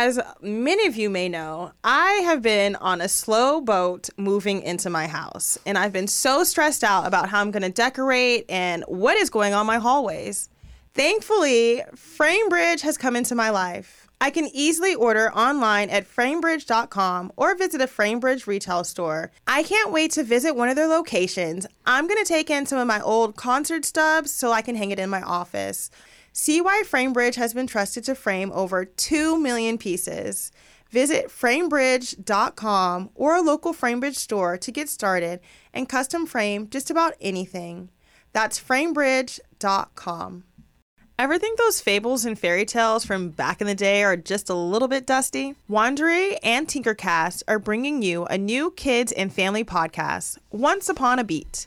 As many of you may know, I have been on a slow boat moving into my house, and I've been so stressed out about how I'm going to decorate and what is going on my hallways. Thankfully, FrameBridge has come into my life. I can easily order online at framebridge.com or visit a FrameBridge retail store. I can't wait to visit one of their locations. I'm going to take in some of my old concert stubs so I can hang it in my office. See why FrameBridge has been trusted to frame over 2 million pieces. Visit framebridge.com or a local FrameBridge store to get started and custom frame just about anything. That's framebridge.com. Ever think those fables and fairy tales from back in the day are just a little bit dusty? Wondery and Tinkercast are bringing you a new kids and family podcast, Once Upon a Beat.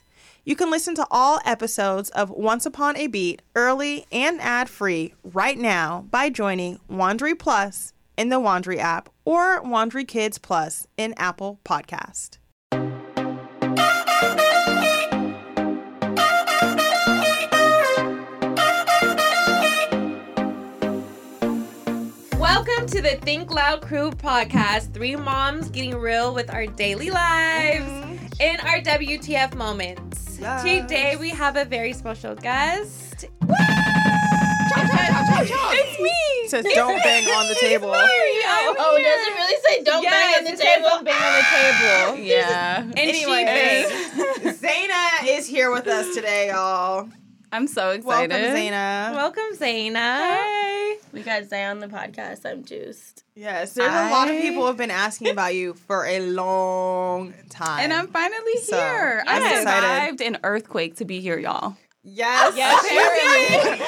You can listen to all episodes of Once Upon a Beat early and ad free right now by joining Wondery Plus in the Wondery app or Wondery Kids Plus in Apple Podcast. Welcome to the Think Loud Crew podcast. Three moms getting real with our daily lives mm-hmm. In our WTF moments. Yes. Today we have a very special guest. It's me. It Says don't bang on the table. Oh, does it really say don't Yes, bang on the it says table? don't bang on the table. Yeah. And Anyways. she is here with us today, y'all. I'm so excited. Welcome, Zaina. Welcome, Zaina. Hey. We got Zay on the podcast. I'm juiced. Yes, there's a lot of people have been asking about you for a long time. And I'm finally So, here. I'm I survived an earthquake to be here, y'all. Yes, Apparently,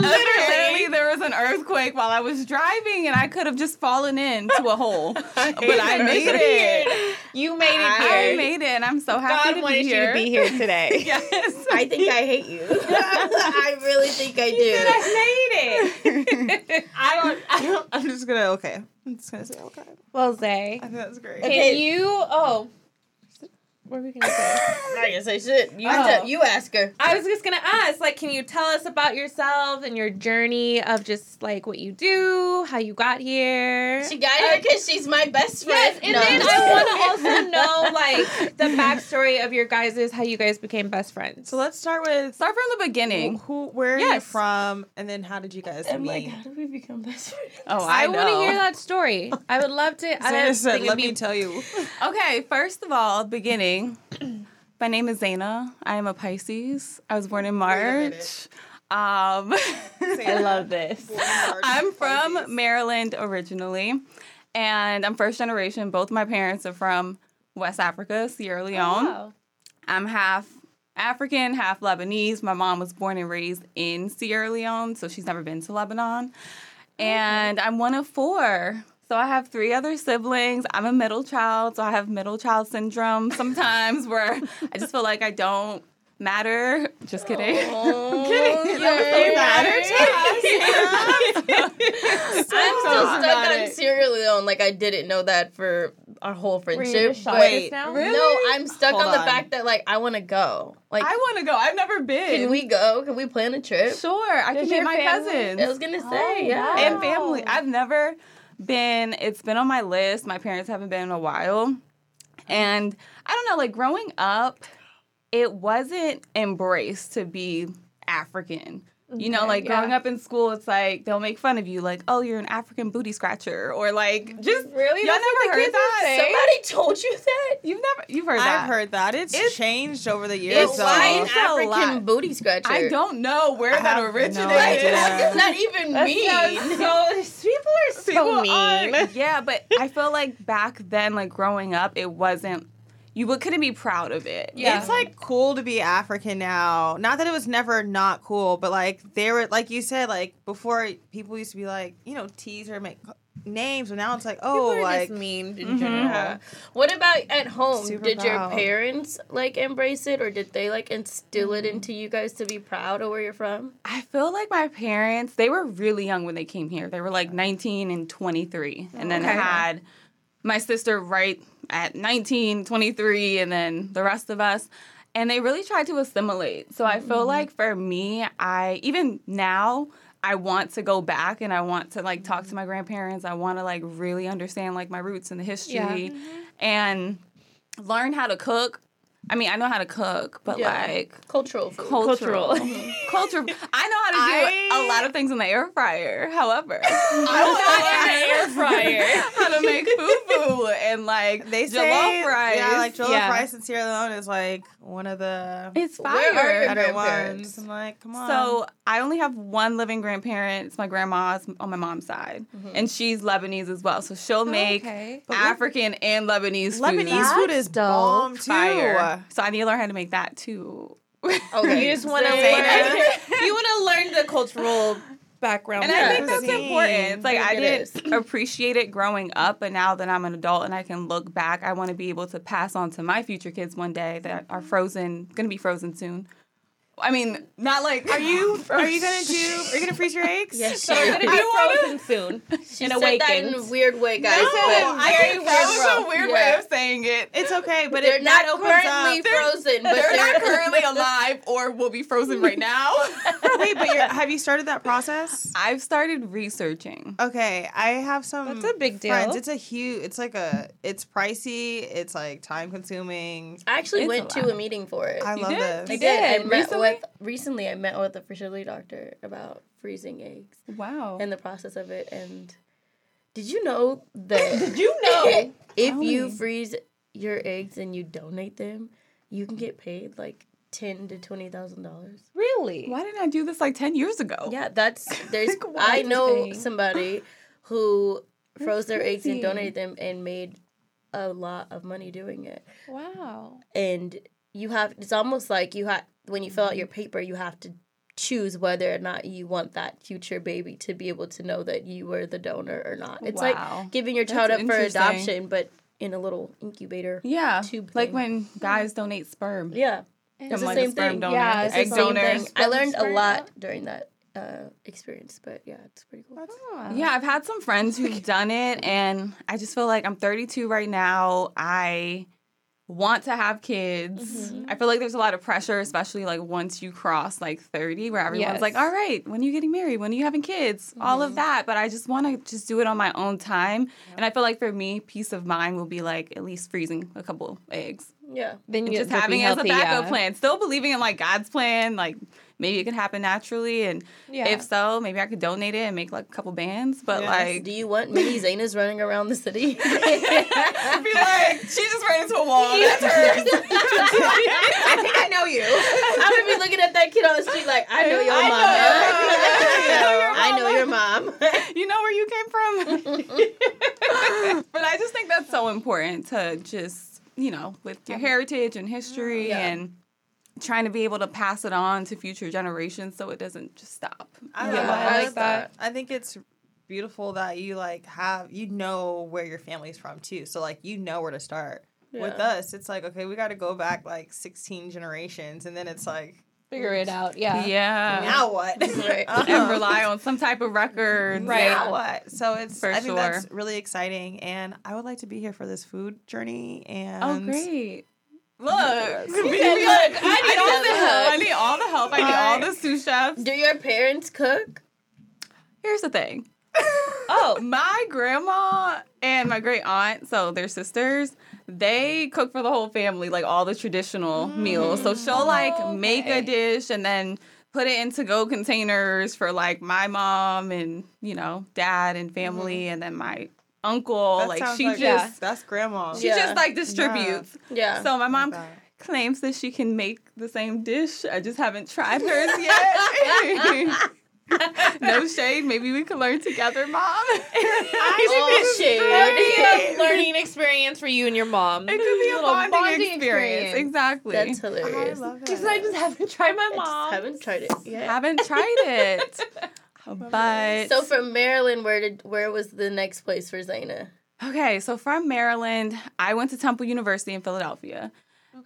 literally, there was an earthquake while I was driving, and I could have just fallen into a hole. but I made it. You made it I here. made it, and I'm so happy God to wanted be you here. to be here today. yes. I think I hate you. I really think I do. I made it. I don't. I don't. I'm just gonna. Okay. I'm just gonna say okay. well, Zay, I think that's great. can Okay. you? Oh, what are we gonna say? I'm not gonna say shit. You, Oh. tell- you ask her. I was just gonna ask, like, can you tell us about yourself and your journey of just like what you do, how you got here? She got here uh, because she's my best friend. Yes, and No. then I want to also know like the backstory of your guys' how you guys became best friends. So let's start with Start from the beginning. who, where are you from, and then how did you guys I'm meet? like, how did we become best friends? Oh, I, I, want to hear that story. I would love to. I don't said, think it'd "Let be- me tell you." Okay, first of all, beginning. My name is Zaina. I am a Pisces. I was born in March. Um, I love this. I'm from Maryland originally, and I'm first generation. Both my parents are from West Africa, Sierra Leone. Wow. I'm half African, half Lebanese. My mom was born and raised in Sierra Leone, so she's never been to Lebanon. And I'm one of four. So I have three other siblings. I'm a middle child, so I have middle child syndrome sometimes where I just feel like I don't matter. Just kidding. Oh, kidding. you matter I'm still stuck dramatic. on Sierra Leone. Like I didn't know that for our whole friendship. just shocked but Wait, now? really? no, I'm stuck Hold on the on. fact that like I want to go. Like, I want to go. I've never been. can we go? Can we plan a trip? Sure, I Does can meet my family- cousins. I was gonna say, Oh, yeah. and family. I've never been, it's been on my list. My parents haven't been in a while. And I don't know, like growing up, it wasn't embraced to be African. You know, like yeah. growing up in school, it's like they'll make fun of you, like, oh, you're an African booty scratcher, or like just Really? Y'all never heard kids that? say? Somebody told you that? You've never, you've heard that. I've heard that. It's, It's- changed over the years. It's though. why an It's African booty scratcher. I don't know where I that have no originated. idea. It's not even That mean. sounds so people are so People mean. are- yeah, but I feel like back then, like growing up, it wasn't. You would- couldn't be proud of it. Yeah. It's like cool to be African now. Not that it was never not cool, but like they were like you said, like before people used to be like, you know, tease or make names, but now it's like, People oh, are like just mean in Mhm. general. Yeah. What about at home? Super did your parents like embrace it or did they like instill it Mm-hmm. into you guys to be proud of where you're from? I feel like my parents, they were really young when they came here. They were like 19 and 23. And then I Okay. had my sister right at 19, 23, and then the rest of us. And they really tried to assimilate. So I feel mm-hmm. like for me, I, even now, I want to go back and I want to like talk to mm-hmm. my grandparents. I want to like really understand like my roots and the history mm-hmm. and learn how to cook. I mean, I know how to cook, but Yeah. like Cultural food. cultural. cultural. I know how to do I- a lot of things in the air fryer. However, I was not in the air fryer. how to make fufu and like they jollof say, rice. yeah, like jollof Yeah. rice in Sierra Leone is like one of the it's fire. better ones. I'm like, come on. So I only have one living grandparent. It's my grandma's on my mom's side, mm-hmm. and she's Lebanese as well. So she'll oh, make okay. African and Lebanese food. Lebanese food is dope. bomb too. fire. So I need to learn how to make that too. Okay. You just want to learn. you want to learn the cultural background. And Yeah. I think that's Cuisine. important. It's like I It didn't is. appreciate it growing up, but now that I'm an adult and I can look back, I want to be able to pass on to my future kids one day that are frozen, going to be frozen soon. I mean, not like Are you are you gonna do? Are you gonna freeze your eggs? Yes, so she we're gonna is. be frozen soon. She and said that in a weird way, guys. No, I very think that was a weird Yeah. way of saying it. It's okay, but they're it, not that opens currently up. They're- frozen, but They're they're not currently alive or will be frozen right now. Wait, but you're, have you started that process? I've started researching. Okay, I have some. That's a big deal. Friends. It's a huge. It's like a. It's pricey. It's like time consuming. I actually It's went a to a meeting for it. I You love did? this. I did. I did? Met Recently? with recently. I met with a fertility doctor about freezing eggs Wow. and the process of it. And did you know that? did you know? if Tell you freeze your eggs and you donate them, you can get paid like ten to twenty thousand dollars. Really? Why didn't I do this like 10 years ago? Yeah, that's there's. Like. I know Dang. somebody who froze their eggs and donated them and made a lot of money doing it. Wow. and you have it's almost like you have when you fill out your paper you have to choose whether or not you want that future baby to be able to know that you were the donor or not it's Wow. like giving your child That's up for adoption but in a little incubator Yeah. Tube like when guys donate sperm. yeah It's it's the same thing donor, Yeah, it's the egg same donor. thing. i learned a lot during that uh, experience but yeah it's pretty cool Yeah, I've had some friends who've done it, and I just feel like I'm 32 right now. I want to have kids. Mm-hmm. I feel like there's a lot of pressure, especially like once you cross like 30, where everyone's Yes. like, all right, when are you getting married? When are you having kids? All of mm-hmm. that. But I just want to just do it on my own time. And I feel like for me, peace of mind will be like at least freezing a couple eggs. yeah Then you just having it as a backup yeah. plan. Still believing in like God's plan. Like maybe it can happen naturally. And Yeah. if so, maybe I could donate it and make like a couple bands. But Yes. like, do you want mini Zainas running around the city I'd be like, she just ran into a wall. That's hers. I think I know you. I would be looking at that kid on the street like i know your I mom know i know your mom you know where you came from. but I just think that's so important to just, you know, with your um, heritage and history Yeah. and trying to be able to pass it on to future generations so it doesn't just stop. I, Yeah, love I that. like that. I think it's beautiful that you like have you know where your family's from too. So like you know where to start. With us, it's like okay, we got to go back like 16 generations, and then it's like Figure it out. Yeah. Yeah. now what? Right. Uh-huh. and rely on some type of record. Right. Now what? So it's For I think that's really exciting, and I would like to be here for this food journey. And Oh, great. Look, Yes. we- we- said, look, "Look, I need all the need help. I need all the help. I need all the sous chefs. Do your parents cook? Here's the thing. oh, my grandma and my great aunt, so they're sisters, they cook for the whole family, like all the traditional mm. meals. So she'll like oh, make a dish and then put it into go containers for like my mom and, you know, dad and family mm-hmm. and then my uncle. That like she like- just that's grandma. she Yeah. just like distributes. Yeah. So my mom that. claims that she can make the same dish. I just haven't tried hers yet. no shade. Maybe we could learn together, mom. Oh, shit. That would be a learning experience for you and your mom. It could be a Little bonding, experience. Exactly. That's I hilarious. love Because. I just haven't tried my I mom. haven't tried it yet. haven't tried it. But So from Maryland, where did where was the next place for Zaina? Okay, so from Maryland, I went to Temple University in Philadelphia.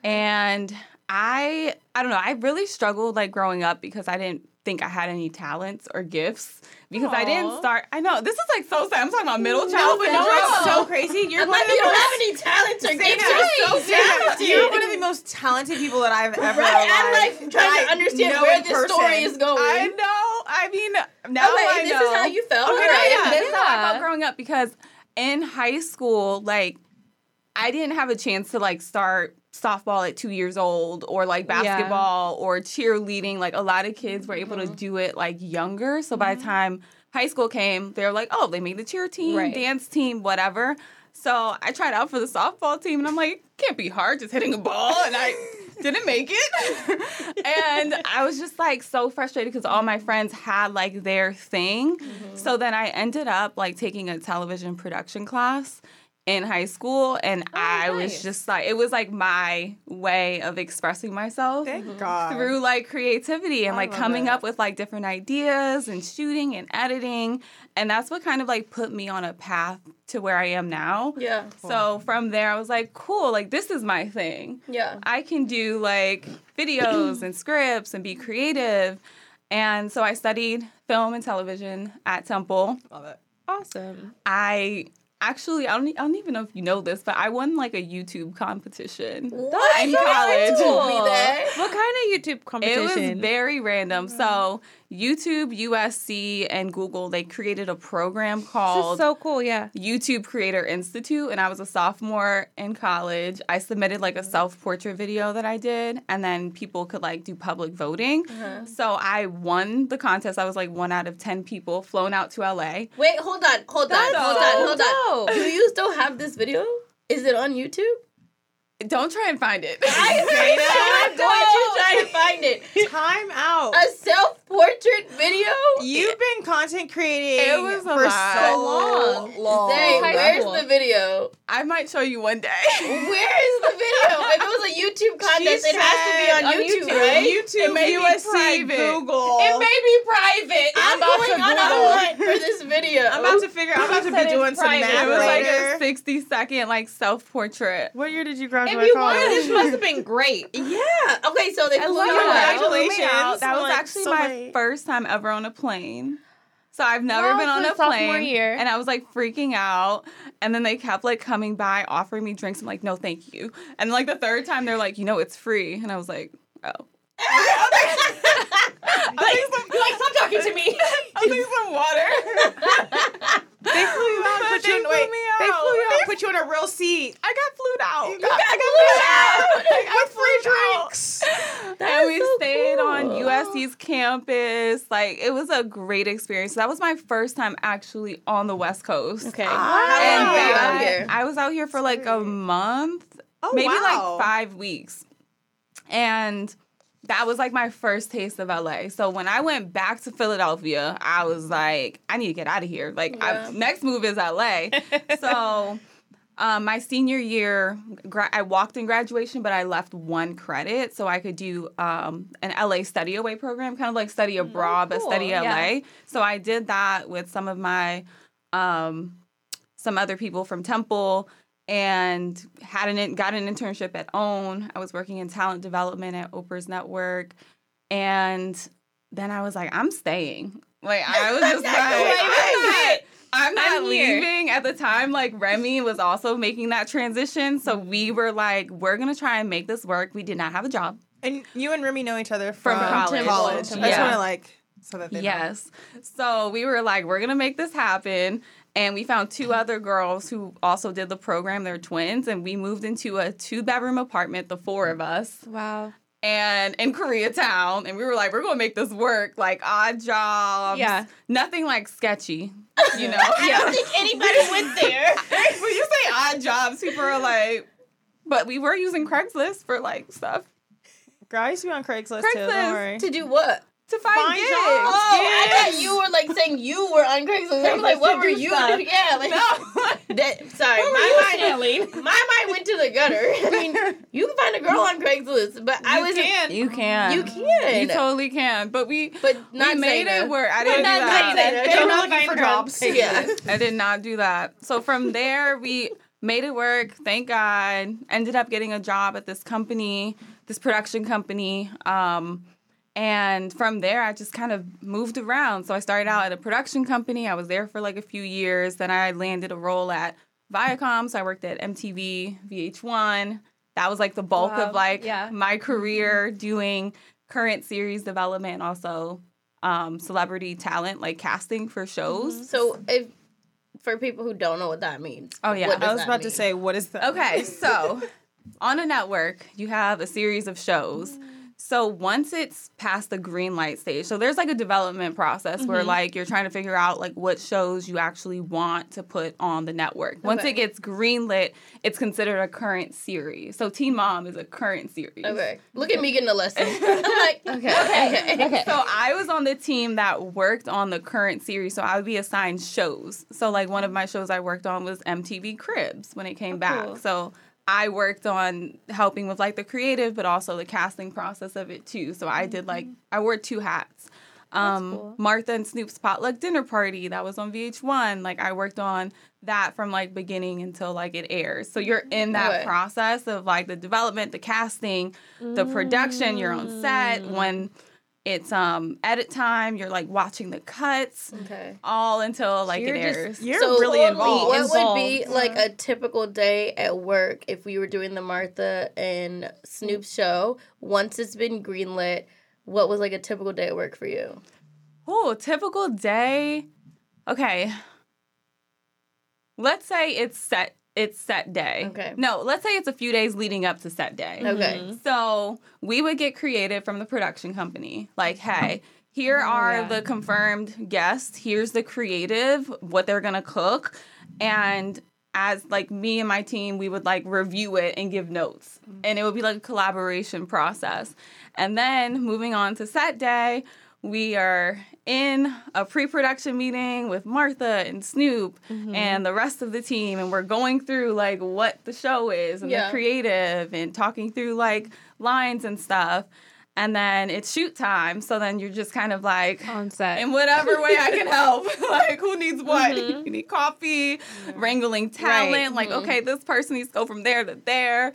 And I I don't know, I really struggled like growing up because I didn't think I had any talents or gifts because I didn't start I know this is like so sad. I'm talking about middle No, childhood. but no, it's drama. so crazy. You're I'm one like, of you most, don't have any talents or gifts. You're so Zaina, talented. You're one of the most talented people that I've ever Right, I'm like, like trying to understand where this person. story is going. I know. I mean, now okay, I this know. is how you felt. Okay, All right, yeah, this this is is how I felt growing up because in high school, like, I didn't have a chance to like start softball at two years old or like Yeah. basketball or cheerleading. Like a lot of kids were able Mm-hmm. to do it like younger. So by the time high school came, they were like, oh, they made the cheer team, Right. dance team, whatever. So I tried out for the softball team and I'm like, can't be hard just hitting a ball. And I didn't make it. and I was just like so frustrated because all my friends had like their thing. Mm-hmm. So then I ended up like taking a television production class in high school and oh, I was just like it was like my way of expressing myself Thank God. through like creativity and I like coming it. up with like different ideas and shooting and editing and that's what kind of like put me on a path to where I am now. Yeah, So from there I was like cool like this is my thing. yeah. I can do like videos and scripts and be creative. And so I studied film and television at Temple. Love it. Awesome. I actually, I don't, e, I don't even know if you know this, but I won like a YouTube competition. What? In college. told me that. What kind of YouTube competition? It was very random. Mm-hmm. So YouTube, USC, and Google, they created a program This called is so cool. Yeah. YouTube Creator Institute, and I was a sophomore in college. I submitted like a mm-hmm. self portrait video that I did, and then people could like do public voting. Uh-huh. So I won the contest. I was like one out of 10 people flown out to LA. Wait, hold on, hold on, That's hold so on, hold on. Do you still have this video? Is it on YouTube? Don't try and find it. I'm going to try to find it. Time out. A self-portrait video? You've been content creating It was for lot. so long. long. Zay, high where's school. the video? I might show you one day. Where is the video? If it was a YouTube contest, it has to be on, on YouTube, YouTube, right? YouTube, It may be USC, private. Google. It may be private. I'm about going to on a Google. hunt for this video. I'm about to figure. I'm about to be doing some private. math It was like a 60 second like self portrait. what year did you graduate If you college? won, this must have been great. Yeah. Okay, so they flew love you that. out. Congratulations. That was Like, actually so my late. first time ever on a plane. So I've never Well, been on a plane. year. And I was like freaking out. And then they kept like coming by, offering me drinks. I'm like, no, thank you. And like the third time, they're like, you know, it's free. And I was like, oh. Like, like, stop talking to me. I'll take some water. They flew you out. Put They you in, flew wait, me They flew you out. Put you in a real seat. I got flued out. You got- I got flued out. With free drinks. and we so stayed on. USC's campus. Like it was a great experience. That was my first time actually on the West Coast. Okay. Ah. And were you that- out here? I was out here for like a month, Oh, maybe wow. like five weeks. And that was like my first taste of LA. So when I went back to Philadelphia, I was like, I need to get out of here. Like, I- next move is LA. so um, my senior year, gra- I walked in graduation, but I left one credit so I could do um, an LA study away program, kind of like study abroad, but cool. study LA. Yeah. So I did that with some of my, um, some other people from Temple and had an got an internship at OWN. I was working in talent development at Oprah's Network, and then I was like, I'm staying. Like I was just like, I'm not, I'm not I'm leaving. At the time, like Remy was also making that transition, so we were like, we're gonna try and make this work. We did not have a job. And you and Remy know each other from, From college. college. I just Yeah. want to like so that they know. Yes. So we were like, we're gonna make this happen. And we found two other girls who also did the program. They're twins, and we moved into a two bedroom apartment, the four of us, Wow. and in Koreatown. And we were like, we're gonna make this work, like odd jobs. Yeah. Nothing like sketchy, you know. I don't think anybody went there. when you say odd jobs, people are like, but we were using Craigslist for like stuff. Girl, I used to be on Craigslist, too. Don't worry. to do what? To find, Find gigs. jobs. Oh, I thought you were like saying you were on Craigslist. I'm like, what were you stuff. doing? Yeah, like No. that. Sorry, my mind, my mind went to the gutter. I mean, you can find a girl on Craigslist, but I was can. You can. You can. You totally can. But we but not we made Zaina. it where I didn't do not that. Zaina. They Don't were know looking for her. jobs. Yeah. I did not do that. So from there, we made it work. Thank God. Ended up getting a job at this company, this production company. Um, and from there, I just kind of moved around. So I started out at a production company. I was there for like a few years. Then I landed a role at Viacom. So I worked at MTV, VH1. That was like the bulk Wow. of like Yeah. my mm-hmm. career doing current series development also um, celebrity talent, like casting for shows. Mm-hmm. So if for people who don't know what that means. Oh, yeah. what does I was that about to say, what is that? Okay, so on a network, you have a series of shows. Mm. So once it's past the green light stage, so there's like a development process where mm-hmm. like you're trying to figure out like what shows you actually want to put on the network. Once it gets green lit, it's considered a current series. So Teen Mom is a current series. Okay. Look at me getting a lesson. I'm like, okay, okay, okay. So I was on the team that worked on the current series, so I would be assigned shows. So like one of my shows I worked on was MTV Cribs when it came oh, back. cool. So I worked on helping with like the creative, but also the casting process of it too. So I did like I wore two hats. Um, cool. Martha and Snoop's potluck dinner party that was on VH1. Like I worked on that from like beginning until like it airs. So you're in that Okay. process of like the development, the casting, the production. You're on set when it's um edit time. You're like watching the cuts Okay. all until like You're it just- airs. You're So really involved. What would be like a typical day at work if we were doing the Martha and Snoop show? Once it's been greenlit, what was like a typical day at work for you? Oh, typical day. Okay. Let's say it's set it's set day. Okay. No, let's say it's a few days leading up to set day. Okay. Mm-hmm. So we would get creative from the production company. Like, hey, here oh, are yeah. the confirmed guests. Here's the creative, what they're gonna cook. And as like me and my team, we would like review it and give notes. Mm-hmm. And it would be like a collaboration process. And then moving on to set day, we are in a pre-production meeting with Martha and Snoop mm-hmm. and the rest of the team and we're going through like what the show is and Yeah. the creative and talking through like lines and stuff. And then it's shoot time. So then you're just kind of like On set. in whatever way I can help. like who needs what? Mm-hmm. You need coffee, wrangling talent. Like, mm-hmm. okay, this person needs to go from there to there.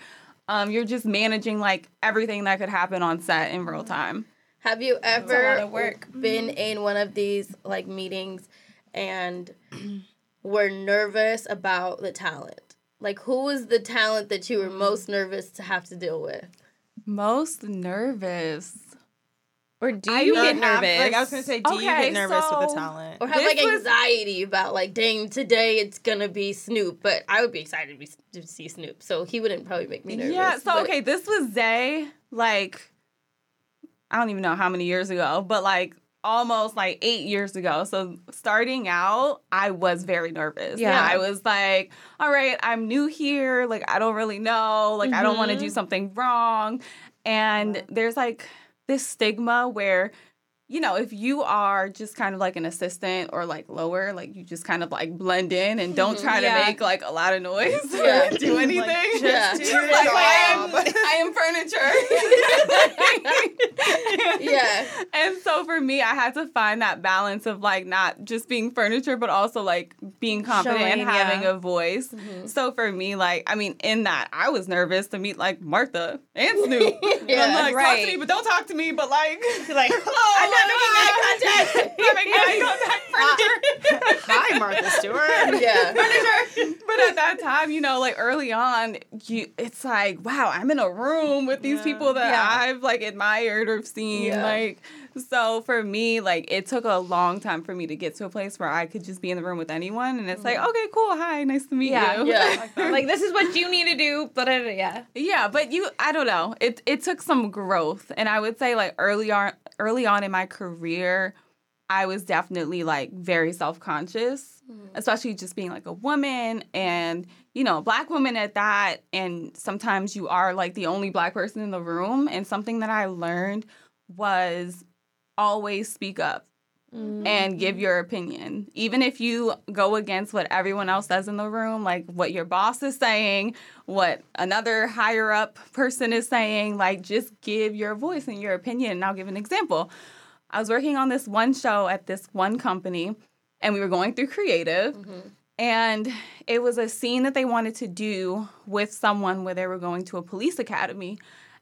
Um, you're just managing like everything that could happen on set in real time. Have you ever lot of work. been mm-hmm. in one of these like meetings and were nervous about the talent? Like who was the talent that you were mm. most nervous to have to deal with? Most nervous. or do you don't get have- nervous? Like I was gonna say, do you get nervous with the talent? Or have This like was- anxiety about like, dang, today it's gonna be Snoop, but I would be excited to, be, to see Snoop, so he wouldn't probably make me nervous. Yeah, so but- okay, this was Zay, like I don't even know how many years ago, but like almost like eight years ago. So starting out, I was very nervous. Yeah. I was like, all right, I'm new here. Like I don't really know. Like I don't want to do mm-hmm. something wrong. And there's like this stigma where you know, if you are just kind of like an assistant or like lower, like you just kind of like blend in and don't try Yeah. to make like a lot of noise Yeah. do anything. Like, Yeah. do Like, I am. I am furniture. Yeah. And so for me, I had to find that balance of like not just being furniture, but also like being confident Showing, and having yeah. a voice. So for me, like, I mean, in that, I was nervous to meet like Martha and Snoop. And Yeah, I'm like, talk right. to me, but don't talk to me, but like, like, oh, hello, not making eye contact. Not making eye contact, hi, Martha Stewart. yeah. but at that time, you know, like early on, you it's like, wow, I'm in a room with these Yeah. people that Yeah. I've like admired or seen. Yeah. Like, so for me, like it took a long time for me to get to a place where I could just be in the room with anyone, and it's like, mm-hmm. okay, cool, hi, nice to meet Yeah. you. Yeah. like this is what you need to do. But yeah, Yeah, but you I don't know. It it took some growth and I would say like early on early on in my career, I was definitely like very self-conscious, mm-hmm. especially just being like a woman and you know, black woman at that and sometimes you are like the only black person in the room and something that I learned was always speak up and give mm-hmm. your opinion. Even if you go against what everyone else says in the room, like what your boss is saying, what another higher up person is saying, like just give your voice and your opinion. And I'll give an example. I was working on this one show at this one company and we were going through creative. Mm-hmm. And it was a scene that they wanted to do with someone where they were going to a police academy.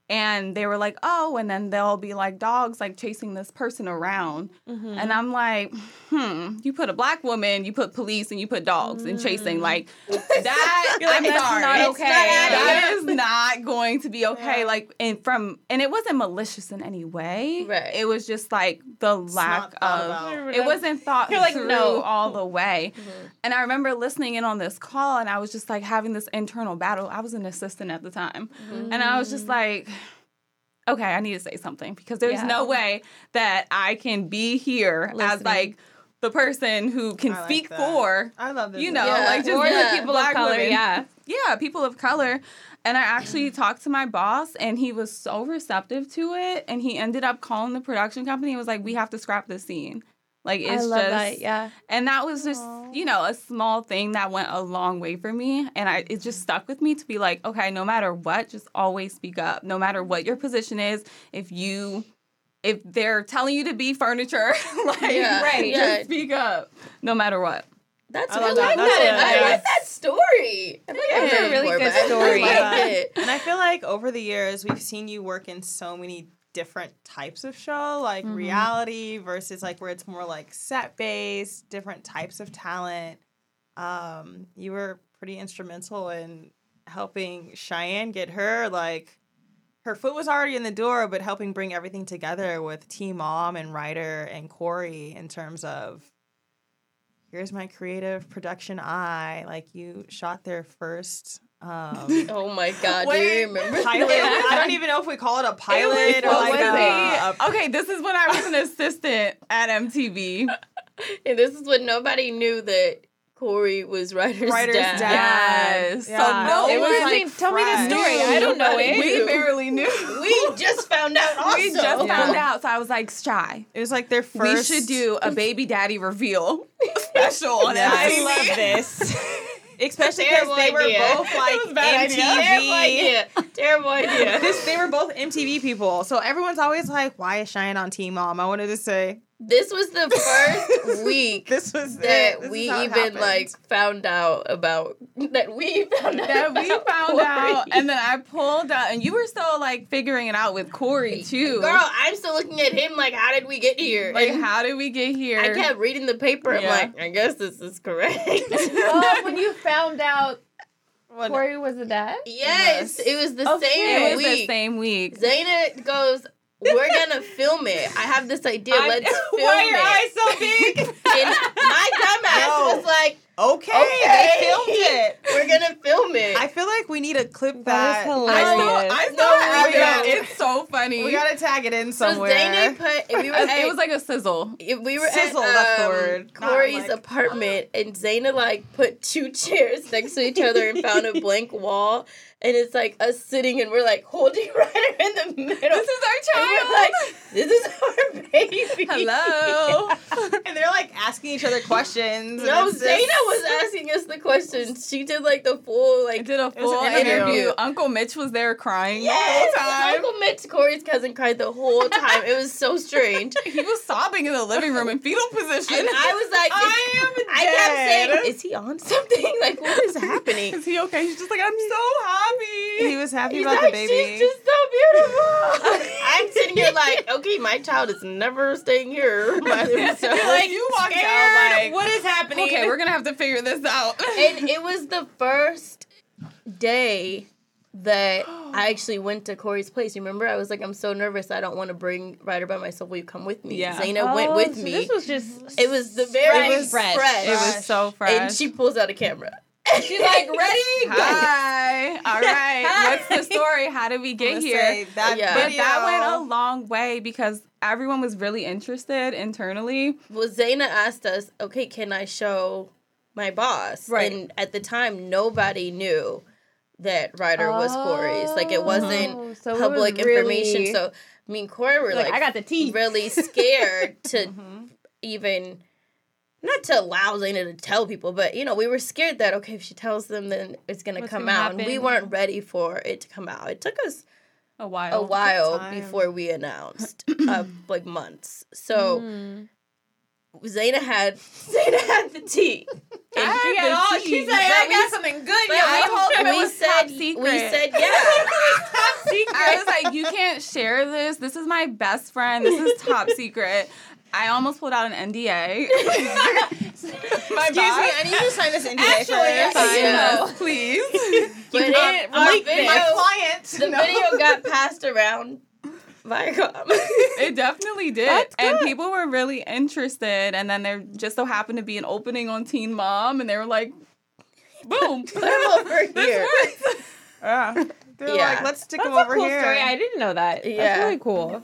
And they were like, oh, and then they'll be like dogs like chasing this person around. Mm-hmm. And I'm like, hmm, you put a black woman, you put police, and you put dogs and chasing. Like, mm-hmm. that, You're like, I'm "That's sorry. not okay." That is not going to be okay. Like, and from, and it wasn't malicious in any way. Right. It was just like the lack of, it wasn't thought You're like, through no. all the way. Mm-hmm. And I remember listening in on this call and I was just like having this internal battle. I was an assistant at the time. And I was just like, okay, I need to say something because there's Yeah. no way that I can be here as like the person who can like speak that. for, I love this. you know, Yeah. like just Or Yeah. the people black of color, women. yeah. Yeah, people of color. And I actually talked to my boss and he was so receptive to it. And he ended up calling the production company and was like, we have to scrap this scene. Like it's I love just that. Yeah. and that was just, you know, a small thing that went a long way for me. And I it just stuck with me to be like, okay, no matter what, just always speak up. No matter what your position is, if you if they're telling you to be furniture, like Yeah, right, yeah. just speak up. No matter what. That's I I love like that. that. That's I a- like that story. I like Yeah, that it's a story really good but I story. like it. And I feel like over the years we've seen you work in so many different types of show, like Mm-hmm. reality versus like where it's more like set based, different types of talent. Um, you were pretty instrumental in helping Cheyenne get her like her foot was already in the door, but helping bring everything together with Teen Mom and Ryder and Corey in terms of here's my creative production eye. Like you shot their first um Oh my god, do Wait, you remember? pilot. that? I don't even know if we call it a pilot or like was a, okay, this is when I was an assistant at MTV. And this is when nobody knew that Corey was Ryder's, Ryder's dad. dad. Yes. Yeah. So no It was, one like, Tell me the fresh. story. I don't know it. we barely knew. We just found out also. we just Yeah. found out. So I was like, shy. It was like their first. We should do a baby daddy reveal special on Yeah. MTV. I love this. Especially because they were idea. both like was a bad idea. Terrible MTV. idea. Terrible idea. This, they were both MTV people, so everyone's always like, "Why is Cheyenne on Teen Mom?" I wanted to say This was the first week this was that This we is how it even happened. like found out about that we found out that we found Corey. out, and then I pulled out, and you were still like figuring it out with Corey too. Girl, I'm still looking at him like, how did we get here? like And how did we get here? I kept reading the paper. I'm like, I guess this is correct. Oh, when you found out When- Corey was a dad? yes, Yes. it was the Okay. same it was the week. same week. Zaina goes, "We're gonna film it. I have this idea. I- Let's film it. Why are your eyes so big? And my dumbass No. was like, okay, "Okay, they filmed it. We're gonna film it." I feel like we need a clip That that. is I hilarious. still, I No, still have we It's so funny. We gotta tag it in so somewhere. Zaina put. We were. it was like a sizzle. If we were Sizzle, at that's the um, word. Corey's like- apartment, and Zaina like put two chairs next to each other and found a blank wall, and it's like us sitting, and we're like holding Ryder in the middle. This is our and child. we're like, this is our baby. Hello. and they're like asking each other questions. No, it's Zaina just- was asking us the questions. She did like the full I like. did a was an full interview. interview. Uncle Mitch was there crying Yes, the whole time. Uncle Mitch, Corey's cousin, cried the whole time. It was so strange. He was sobbing in the living room in fetal position. And I was like, I am Dead. I kept saying, is he on something? Like, what is happening? Is he okay? He's just like, I'm so happy. He was happy He's about like, the baby. she's just so beautiful. I'm sitting here like, okay, my child is never staying here by themselves. like, you walked out like, what is happening? okay, we're gonna have to figure this out. and it was the first day that I actually went to Corey's place. You remember? I was like, I'm so nervous. I don't want to bring Ryder by myself. Will you come with me? Yeah. Zaina oh, went with so me. This was just. it was the very It was fresh. fresh. it was so fresh. And she pulls out a camera. She's like, ready? Hi. All right. Hi. What's the story? How did we get here? that Yeah. But that went a long way because everyone was really interested internally. Well, Zaina asked us, okay, can I show my boss? Right. And at the time, nobody knew that Ryder was Corey's. Like, it wasn't Oh, so it was public information. So me and Corey were Like, like, I got the teeth. really scared to Mm-hmm. even not to allow Zaina to tell people, but you know, we were scared that okay, if she tells them, then it's gonna What's come gonna out. And we weren't ready for it to come out. It took us A while. a while before we announced, uh, like months. So Zaina had Zaina had the tea. I had She got the all. tea. She said, But "I we- got something good." But y'all." I told it we was said top we secret. said yeah. I was like, you can't share this. This is my best friend. This is top secret. I almost pulled out an NDA. my Excuse me, I need you to sign this NDA Actually, first. I Yes, please. But can't it, our leak this. video, My client. the no. video got passed around Viacom. It definitely did. And people were really interested. And then there just so happened to be an opening on Teen Mom, and they were like, boom. Put him over here. works. Yeah. They're Yeah. like, let's stick That's them a over cool here. story. I didn't know that. Yeah. That's really cool.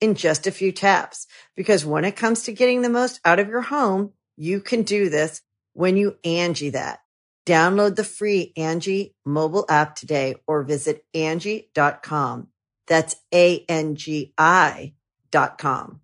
in just a few taps. Because when it comes to getting the most out of your home, you can do this when you Angi that. Download the free Angi mobile app today or visit Angi.com. That's A-N-G-I dot com.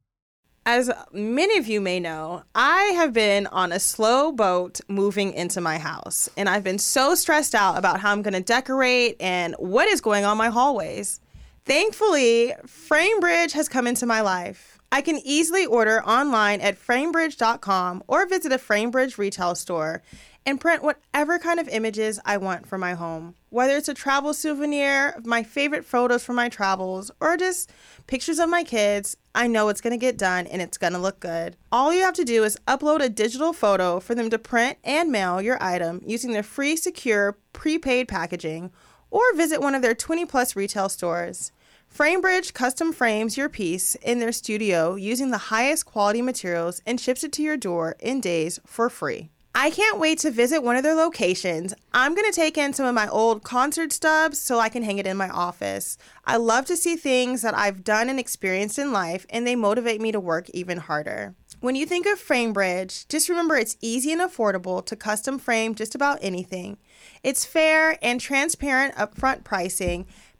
As many of you may know, I have been on a slow boat moving into my house, and I've been so stressed out about how I'm going to decorate and what is going on my hallways. Thankfully, FrameBridge has come into my life. I can easily order online at framebridge.com or visit a FrameBridge retail store and print whatever kind of images I want for my home. Whether it's a travel souvenir, my favorite photos from my travels, or just pictures of my kids, I know it's gonna get done and it's gonna look good. All you have to do is upload a digital photo for them to print and mail your item using their free, secure, prepaid packaging, or visit one of their 20 plus retail stores. FrameBridge custom frames your piece in their studio using the highest quality materials and ships it to your door in days for free. I can't wait to visit one of their locations. I'm going to take in some of my old concert stubs so I can hang it in my office. I love to see things that I've done and experienced in life, and they motivate me to work even harder. When you think of FrameBridge, just remember it's easy and affordable to custom frame just about anything. It's fair and transparent upfront pricing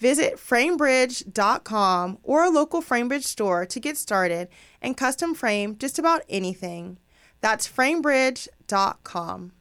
Visit framebridge.com or a local FrameBridge store to get started and custom frame just about anything. That's framebridge.com.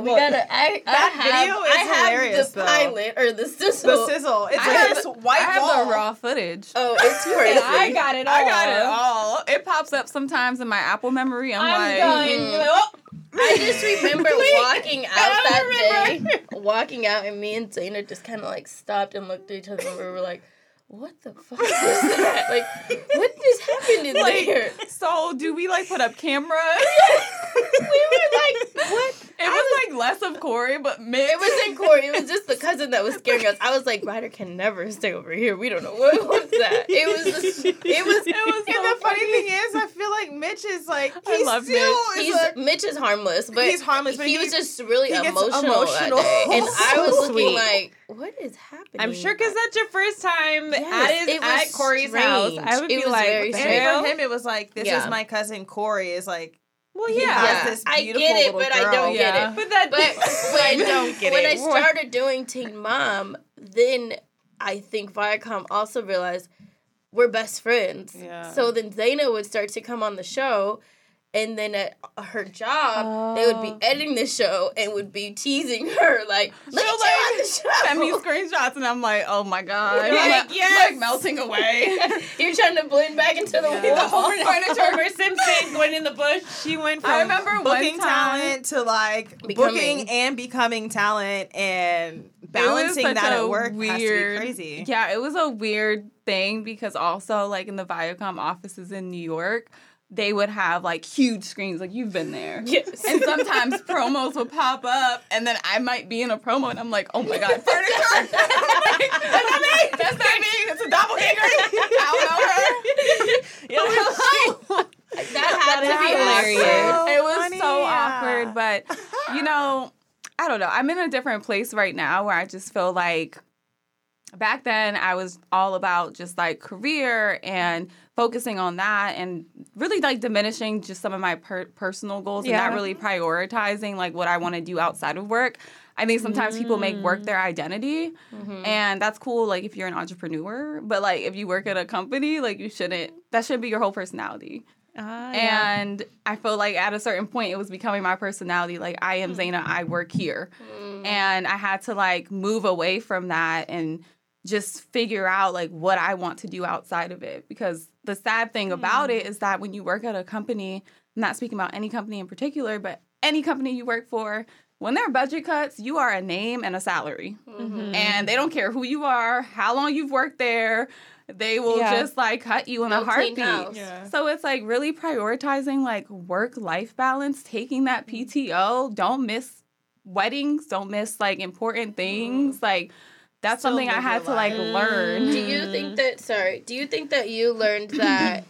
We gotta. I, I that have, video is I have hilarious, the though. pilot or the sizzle. The sizzle. It's I like have this white I have wall. the raw footage. Oh, it's crazy. I got it all. I got it all. It pops up sometimes in my Apple memory. I'm, I'm like, done. mm. You're oh. I just remember walking out that remember. day, walking out, and me and Zaina just kind of like stopped and looked at each other, and we were like, "What the fuck is that? Like, what just happened in like, there?" so do we like put up cameras? We were like, "What?" It was like less of Corey, but Mitch. It wasn't Corey. It was just the cousin that was scaring us. I was like, Ryder can never stay over here. We don't know what was that. It was. Just, it was. It was And so the funny funny. thing is, I feel like Mitch is like I he's love still Mitch. is He's a- Mitch is harmless, but He's harmless, but he, he- was just really he gets emotional, emotional. that day, and I was looking sweet. like, what is happening? I'm sure because that's your first time Yes, at his it at Corey's house. I would It be was like, very what the strange. hell? and for him it was like this Yeah. is my cousin Corey is like Well, he yeah. has Yeah, this I get it, little but I don't Yeah. get it. But that But when, I don't get when it. I started doing Teen Mom, then I think Viacom also realized we're best friends. Yeah. So then Zaina would start to come on the show. And then at her job, they would be Oh. editing the show and would be teasing her like, "Look at you on the show." send me screenshots, and I'm like, oh my god, You're like, like, yes. like melting away. You're trying to blend back into the Yeah. wall. The whole furniture Homer Simpson going in the bush. She went from I remember one booking time- talent to like Becoming. booking and becoming talent and balancing that at work has to be weird- crazy. Yeah, it was a weird thing because also like in the Viacom offices in New York, they would have like huge screens, like you've been there. Yes. And sometimes promos would pop up, and then I might be in a promo, and I'm like, "Oh my god, furniture! Like, That's not me! That's not me! It's a doppelganger! I don't know her." Oh, that had to be hilarious. hilarious. it was funny, so yeah. awkward, but you know, I don't know. I'm in a different place right now where I just feel like back then I was all about just like career and focusing on that and really like diminishing just some of my per- personal goals and not really prioritizing like what I want to do outside of work. I think sometimes people make work their identity and that's cool like if you're an entrepreneur, but like if you work at a company, like you shouldn't that shouldn't be your whole personality. Ah, And I feel like at a certain point, it was becoming my personality. Like, I am Mm. Zaina, I work here. And I had to like move away from that and just figure out like what I want to do outside of it. Because the sad thing about Mm. it is that when you work at a company, I'm not speaking about any company in particular, but any company you work for, when there are budget cuts, you are a name and a salary. Mm-hmm. And they don't care who you are, how long you've worked there. They will Yeah. just like cut you in No a heartbeat. Yeah. So it's like really prioritizing like work life balance, taking that PTO. Don't miss weddings, don't miss like important things. Like that's Still something I had to like learn. Do you think that? Sorry. Do you think that you learned that?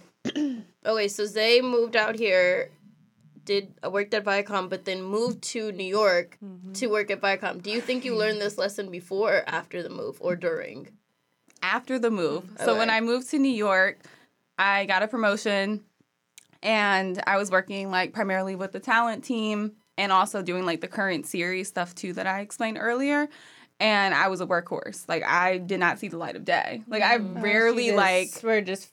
okay, so Zay moved out here, did uh, worked at Viacom, but then moved to New York to work at Viacom. Do you think you learned this lesson before, or after the move, or during? after the move. So when I moved to New York, I got a promotion and I was working like primarily with the talent team and also doing like the current series stuff too that I explained earlier. And I was a workhorse. Like I did not see the light of day. Like I rarely like we're just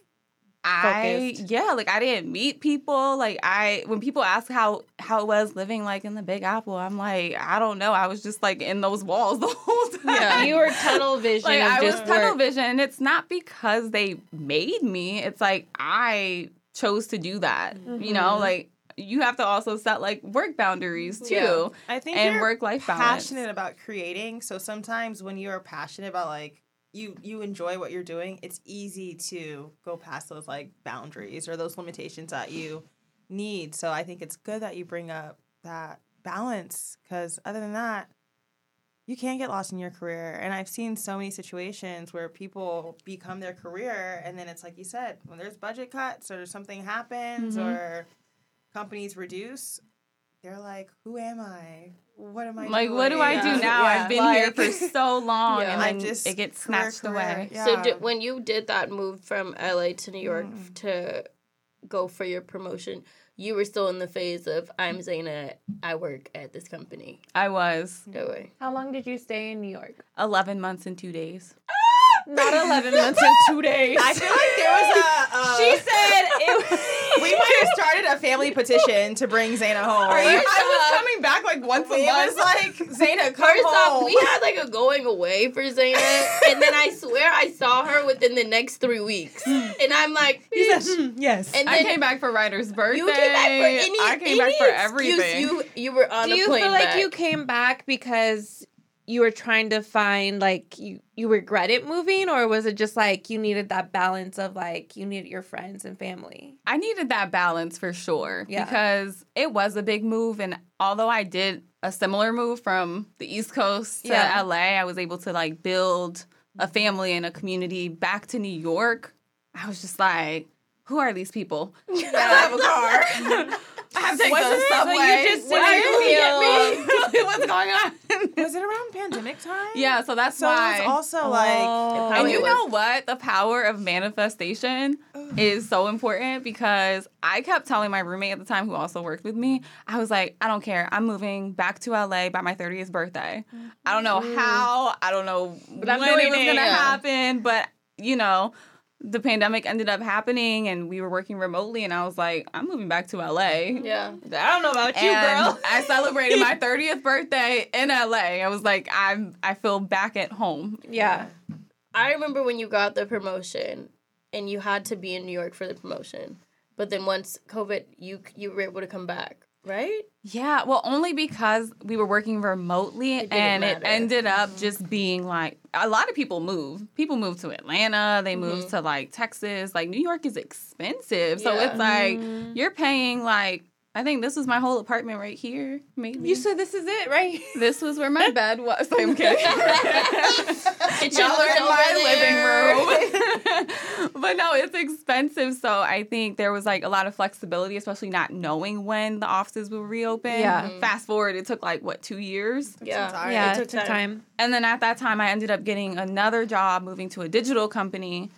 I focused. yeah, like I didn't meet people. Like I when people ask how how it was living like in the Big Apple, I'm like, I don't know. I was just like in those walls the whole time. yeah. You were tunnel vision like of I was just tunnel vision. And it's not because they made me. It's like I chose to do that. You know, Mm-hmm. like you have to also set like work boundaries too. Yeah. I think And work-life balance. passionate about creating. So sometimes when you are passionate about like you you enjoy what you're doing, it's easy to go past those like boundaries or those limitations that you need. So I think it's good that you bring up that balance because other than that, you can get lost in your career. And I've seen so many situations where people become their career and then it's like you said, when there's budget cuts or something happens Mhm. or companies reduce, they're like, Who am I? What am I Like, doing? what do I do Yeah. now? Yeah. I've been here for so long, Yeah. and I'm then just it gets career, snatched career. away. Yeah. So did, when you did that move from LA to New York Mm. to go for your promotion, you were still in the phase of I'm Zaina, I work at this company. I was No way. How long did you stay in New York? 11 months and two days. Not 11 months and two days. I feel like there was a. Uh, she said it we might have started a family petition to bring Zaina home. Are you- I was coming back like once a It month. was like Zaina, come First off, we had like a going away for Zaina, and then I swear I saw her within the next three weeks, and I'm like, He said, bitch. "Hmm, yes. And I came back for Ryder's birthday. you came back for any, I came any back for everything. You you were on Do a you plane feel like back. you came back because you were trying to find like you you regret it moving or was it just like you needed that balance of like you needed your friends and family? I needed that balance for sure Yeah. because it was a big move. And although I did a similar move from the East Coast to Yeah. LA, I was able to like build a family and a community back to New York. I was just like, who are these people? I have a car. I have to take Wasn't the it? So subway. you just Why didn't are you feel- get me? What's going on? Was it around pandemic time? yeah, so that's So why. it was also like. And you was. know what? The power of manifestation is so important because I kept telling my roommate at the time, who also worked with me, I was like, I don't care. I'm moving back to LA by my 30th birthday. I don't know mm-hmm. how. I don't know I'm when it was it, going to yeah. happen, but you know. The pandemic ended up happening and we were working remotely and I was like, I'm moving back to LA. Yeah. I don't know about you, girl. I celebrated my 30th birthday in LA. I was like, I'm I feel back at home. yeah. I remember when you got the promotion and you had to be in New York for the promotion. But then once COVID, you you were able to come back, right? Yeah, well, only because we were working remotely It and it ended up just being like a lot of people move. People move to Atlanta, they move Mm-hmm. to like Texas. Like New York is expensive. So Yeah. it's like you're paying like I think this was my whole apartment right here, maybe. You said this is it, right? this was where my bed was. I'm kidding. Kitchen Y'all are in my living room. but no, it's expensive. So I think there was like a lot of flexibility, especially not knowing when the offices will reopen. Yeah. Fast forward, it took like what two years, Yeah. Sorry. yeah, it it took took time. and then at that time, I ended up getting another job, moving to a digital company.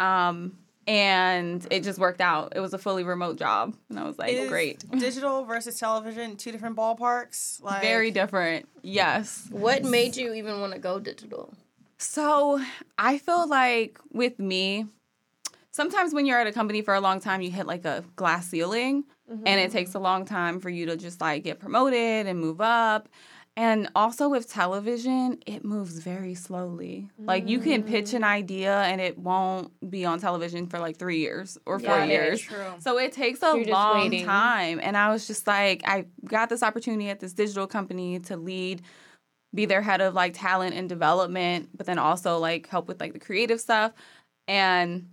Um, and it just worked out. It was a fully remote job, and I was like, Is great. Digital versus television, two different ballparks. Like Very different. Yes. What made you even want to go digital? So I feel like with me, sometimes when you're at a company for a long time, you hit like a glass ceiling mm-hmm. and it takes a long time for you to just like get promoted and move up. And also with television, it moves very slowly. Like you can pitch an mm. idea and it won't be on television for like three years or four it. years. True. So it takes a You're long time. And I was just like, I got this opportunity at this digital company to lead, be their head of like talent and development, but then also like help with like the creative stuff. And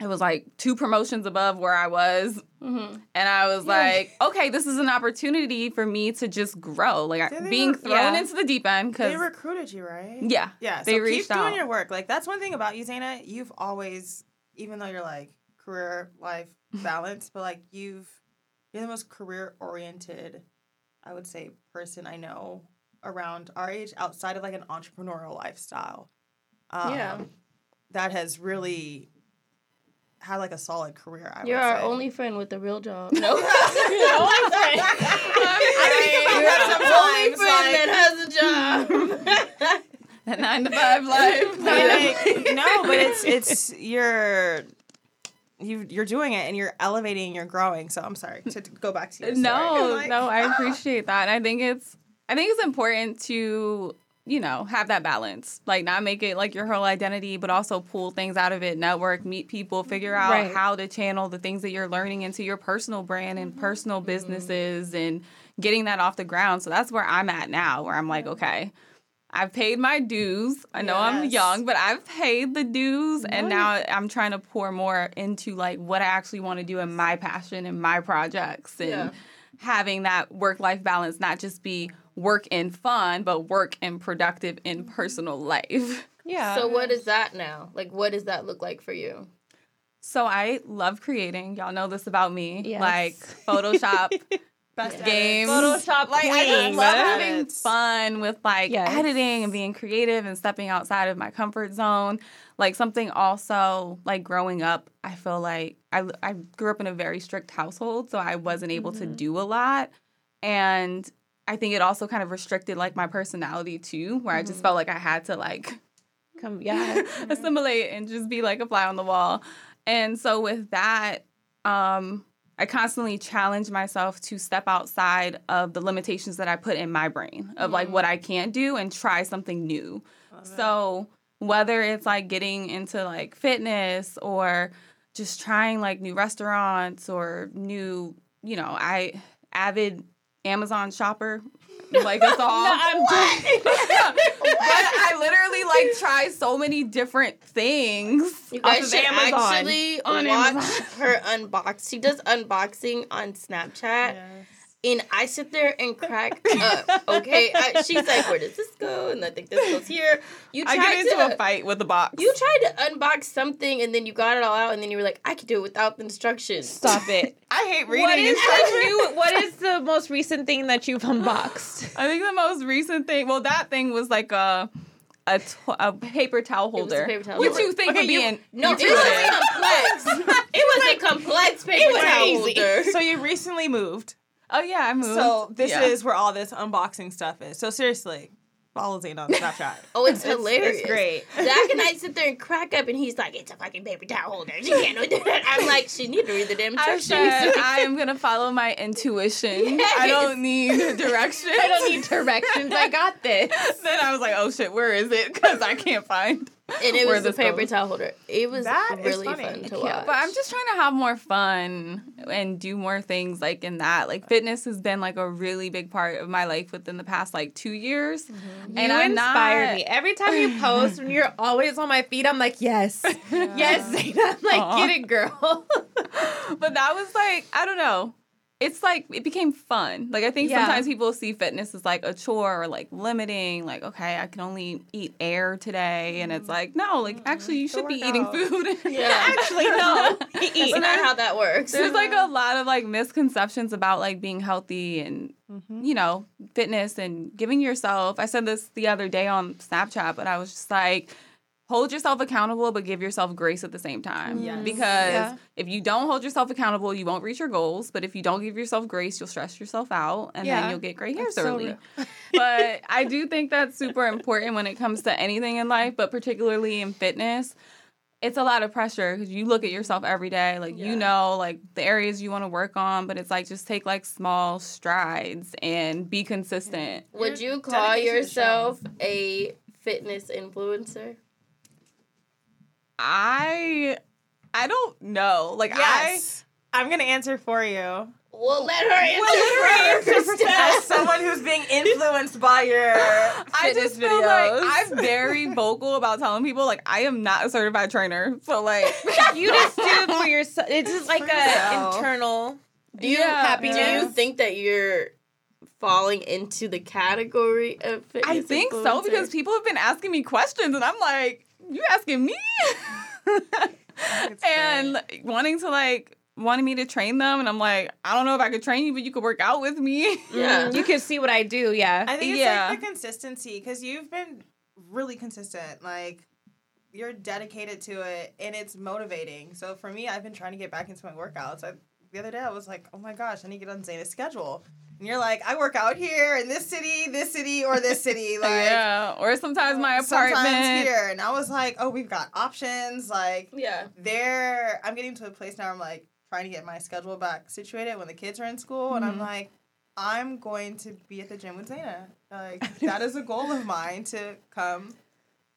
it was like two promotions above where I was. Mm-hmm. And I was like, okay, this is an opportunity for me to just grow. Like Did being re- thrown yeah. into the deep end because They recruited you, right? yeah, Yeah. they so reached keep doing your work. Like that's one thing about you, Zaina. You've always, even though you're like career life balance, but like you've you're the most career oriented, I would say, person I know around our age outside of like an entrepreneurial lifestyle. Um, Yeah. That has really had like a solid career. I You're our say. only friend with a real job. No. You're I only friend Sometimes, that has a job. The nine to five life. like, no, but it's it's you're you you're doing it and you're elevating, you're growing. So I'm sorry to, to go back to you. no, Like, no, I ah. appreciate that. And I think it's I think it's important to, you know, have that balance. Like not make it like your whole identity, but also pull things out of it, network, meet people, figure out Right. how to channel the things that you're learning into your personal brand and personal businesses and getting that off the ground. So that's where I'm at now, where I'm like, okay. I've paid my dues. I know I'm young, but I've paid the dues and now I'm trying to pour more into like what I actually want to do in my passion and my projects and Yeah. having that work life balance not just be work and fun, but work and productive in personal life. Yeah. so what is that now? Like, what does that look like for you? So I love creating. Y'all know this about me. Yes. Like Photoshop, Best games. Photoshop Like I just love Yes. having fun with like Yes. editing and being creative and stepping outside of my comfort zone. Like something also like growing up, I feel like I I grew up in a very strict household, so I wasn't able to mm-hmm. do a lot. And I think it also kind of restricted like my personality too, where I just felt like I had to like Come, yeah. assimilate and just be like a fly on the wall. And so with that, um, I constantly challenge myself to step outside of the limitations that I put in my brain of like what I can't do and try something new. So whether it's like getting into like fitness or just trying like new restaurants or new, you know, I avid Amazon shopper. like a song. I'm joking. but I literally like try so many different things. You guys should Amazon. actually On watch Amazon. her unbox. She does unboxing on Snapchat. And I sit there and crack up. Okay, I, she's like, "Where does this go?" And I think this goes here. You I tried get into to, a fight with the box. You tried to unbox something, and then you got it all out, and then you were like, "I could do it without the instructions." Stop it. I hate What reading is instructions. the new? What is the most recent thing that you've unboxed? I think the most recent thing. Well, that thing was like a a, paper towel holder, paper towel which holder. you think Okay, would be you- in. No, it intuitive. was complex. It was a complex paper towel holder. So you recently moved. Oh yeah, I moved. So this Yeah. is where all this unboxing stuff is. So seriously, follow Zane on Snapchat. Oh, it's, hilarious. It's great. Zach and I sit there and crack up, and he's like, "It's a fucking paper towel holder. She can't do that." I'm like, "She need to read the damn I instructions." said I am gonna follow my intuition. I don't need directions. I don't need directions. I got this. then I was like, oh shit, where is it? Because I can't find. And it was a this paper goes. tawel holder. It was That is really funny. fun to watch. but I'm just trying to have more fun and do more things like in that. Like fitness has been like a really big part of my life within the past like two years. Mm-hmm. And you I'm inspire not, me every time you post. When you're always on my feet, I'm like, yes, yes, Zaina. I'm like, Aw. get it, girl. But that was like, I don't know. It's like it became fun. Like I think Yeah. sometimes people see fitness as like a chore or like limiting, like, okay, I can only eat air today. And it's like, no, like actually you should be work eating food. yeah, Actually, no. that's not how that works. There's like a lot of like misconceptions about like being healthy and Mm-hmm. you know fitness and giving yourself. I said this the other day on Snapchat, but I was just like, hold yourself accountable, but give yourself grace at the same time. Yes. Because Yeah. if you don't hold yourself accountable, you won't reach your goals. But if you don't give yourself grace, you'll stress yourself out, and Yeah. then you'll get gray hairs That's so early. real. but I do think that's super important when it comes to anything in life, but particularly in fitness it's a lot of pressure because you look at yourself every day like you know like the areas you want to work on but it's like just take like small strides and be consistent Would you call yourself a fitness influencer? I i don't know like Yes. I'm gonna answer for you. Well, let her answer first. As someone who's being influenced by your I I fitness just feel videos. like I'm very vocal about telling people like I am not a certified trainer. So like you just do it for yourself. It's just like For a internal. Do you Yeah, happiness. Do you think that you're falling into the category of fitness? I think so because people have been asking me questions and I'm like, you asking me? it's and wanting to like wanting me to train them and I'm like, I don't know if I could train you, but you could work out with me. Mm. Yeah. You can see what I do. Yeah. I think it's Yeah. like the consistency because you've been really consistent. Like you're dedicated to it and it's motivating. So for me, I've been trying to get back into my workouts. I, the other day, I was like, oh my gosh, I need to get on Zaina's schedule. And you're like, I work out here in this city, this city, or this city. Like yeah. Or sometimes my apartment. sometimes here. And I was like, oh, we've got options. Like Yeah. there I'm getting to a place now where I'm like trying to get my schedule back situated when the kids are in school and I'm Mhm. like I'm going to be at the gym with Zaina. Like that is a goal of mine to come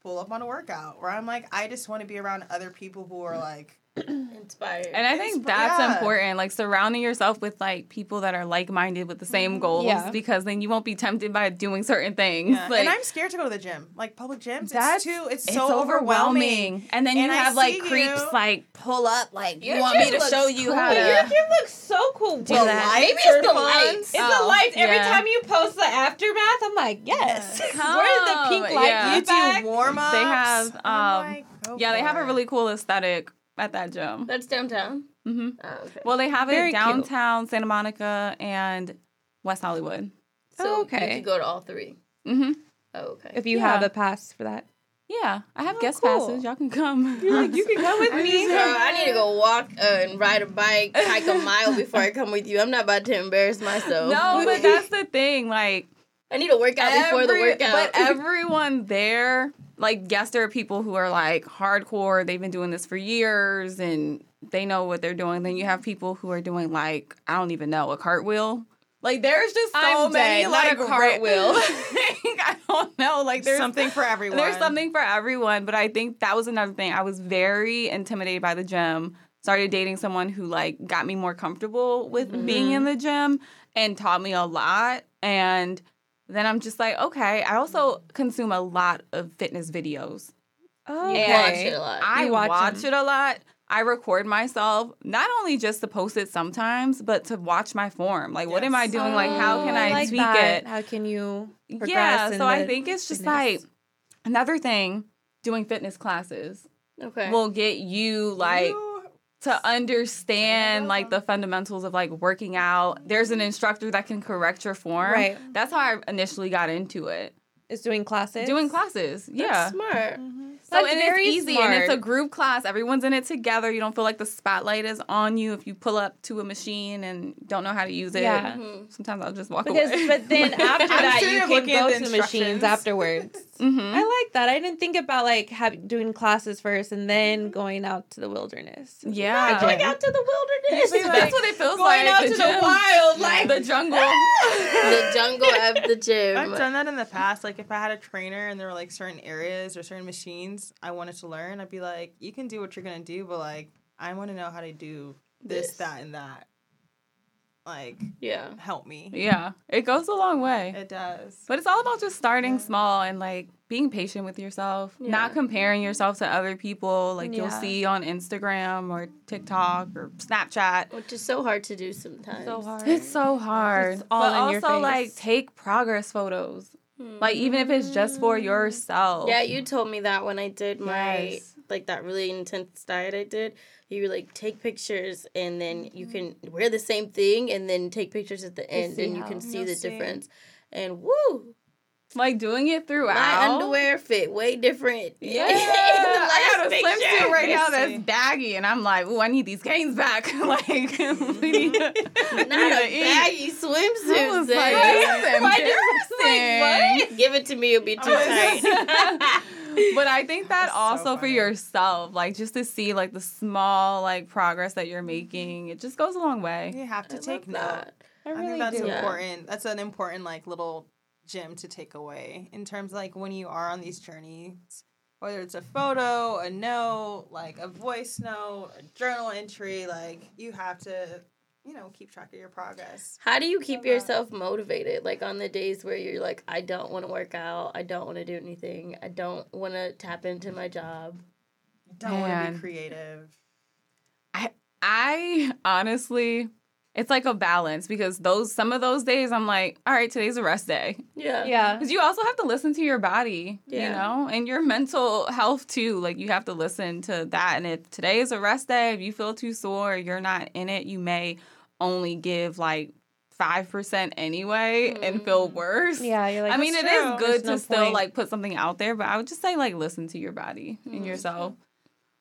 pull up on a workout where I'm like I just want to be around other people who are like Inspired. And I think Inspi- that's yeah. important, like surrounding yourself with like people that are like minded with the same goals, Yeah. because then you won't be tempted by doing certain things. yeah. Like, and I'm scared to go to the gym. Like public gyms, That's- it's too it's it's so overwhelming. And then And you I have like creeps you. like pull up, like you want me to looks show you how cool. to. Your gym looks so cool. Do The that. Maybe it's the fun. lights. It's Oh, the lights. Every time you post the aftermath, I'm like, yes. Come, Where's the pink light yeah. You do warm ups. They have, um, yeah, they have a really cool aesthetic at that gym. That's downtown. hmm Oh, okay. Well, they have Very it cute. downtown Santa Monica and West Hollywood. so okay. you could go to all three. hmm Oh, okay. If you Yeah. have a pass for that. Yeah, I have Oh, guest cool. passes. Y'all can come. You're like, you can come with me. Girl, I need to go walk uh, and ride a bike, hike a mile before I come with you. I'm not about to embarrass myself. No, but that's the thing. Like I need to work out before the workout. But everyone there, like, yes, there are people who are like hardcore. They've been doing this for years and they know what they're doing. Then you have people who are doing like I don't even know a cartwheel. Like there's just so I'm many dead, like cartwheel. ra- I don't know. Like there's something for everyone. There's something for everyone, but I think that was another thing. I was very intimidated by the gym. Started dating someone who like got me more comfortable with mm-hmm. being in the gym and taught me a lot. And then I'm just like, okay. I also consume a lot of fitness videos. Oh, You Okay. watch it a lot. I You watch watch, it a lot. I record myself, not only just to post it sometimes, but to watch my form. Like, what am I Yes. doing? like, how can Oh, I, like tweak that. it? How can you progress Yeah. in So I think it's just fitness? like another thing. Doing fitness classes Okay. will get you like You- to understand like the fundamentals of like working out. There's an instructor that can correct your form. Right. That's how I initially got into it. is doing classes. Doing classes. That's yeah. smart. So That's and very it's easy and it's a group class. Everyone's in it together. You don't feel like the spotlight is on you if you pull up to a machine and don't know how to use it. Yeah. Mhm. Sometimes I'll just walk Because, away. but then after that, sure you can go to the machines afterwards. Mhm. I like that. I didn't think about like have, doing classes first and then going out to the wilderness. yeah. Going Out to the wilderness. That's what it feels Going like. out to the wild, like- the jungle. the jungle of the gym. I've done that in the past. Like if I had a trainer and there were like certain areas or certain machines I wanted to learn, I'd be like, "You can do what you're gonna do, but like I want to know how to do this, This. that, and that. Like Yeah. help me." yeah, it goes a long way. It does. But it's all about just starting small and like being patient with yourself, Yeah. not comparing yourself to other people like you'll see on Instagram or TikTok or Snapchat. Which is so hard to do sometimes. So hard. It's so hard. It's all but in your also like face. take progress photos. Like even if it's just for hmm. yourself. Yeah, you told me that when I did my Yes. Like that really intense diet I did. You like take pictures and then you mm-hmm. can wear the same thing and then take pictures at the end see and you can see You'll the see. difference. And woo, Like doing it throughout. my underwear fit way different. Yeah, I got a swimsuit right now that's baggy, and I'm like, ooh, I need these gains back. like, we need to, we need Not to a eat. baggy swimsuit. I was Zay. like, this is embarrassing. Give it to me, it'll be too tight. But I think that That's so also for yourself, like just to see like the small like progress that you're mm-hmm. making, it just goes a long way. You have to I take note. that. I I really think that's do. Yeah. important. That's an important like little gem to take away in terms of like when you are on these journeys, whether it's a photo, a note, like a voice note, a journal entry, like you have to, you know, keep track of your progress. How do you keep Love that. yourself motivated? Like on the days where you're like, I don't want to work out, I don't want to do anything, I don't want to tap into my job. Don't want to be creative. I I honestly, it's like a balance because those some of those days I'm like, all right, today's a rest day. Yeah. Yeah. Because you also have to listen to your body, yeah. you know, and your mental health too. Like you have to listen to that. And if today is a rest day, if you feel too sore, you're not in it, you may only give like five percent anyway and feel worse. Yeah, you're like. I mean, it "That's is good There's to no still point. like put something out there, but I would just say like listen to your body and yourself.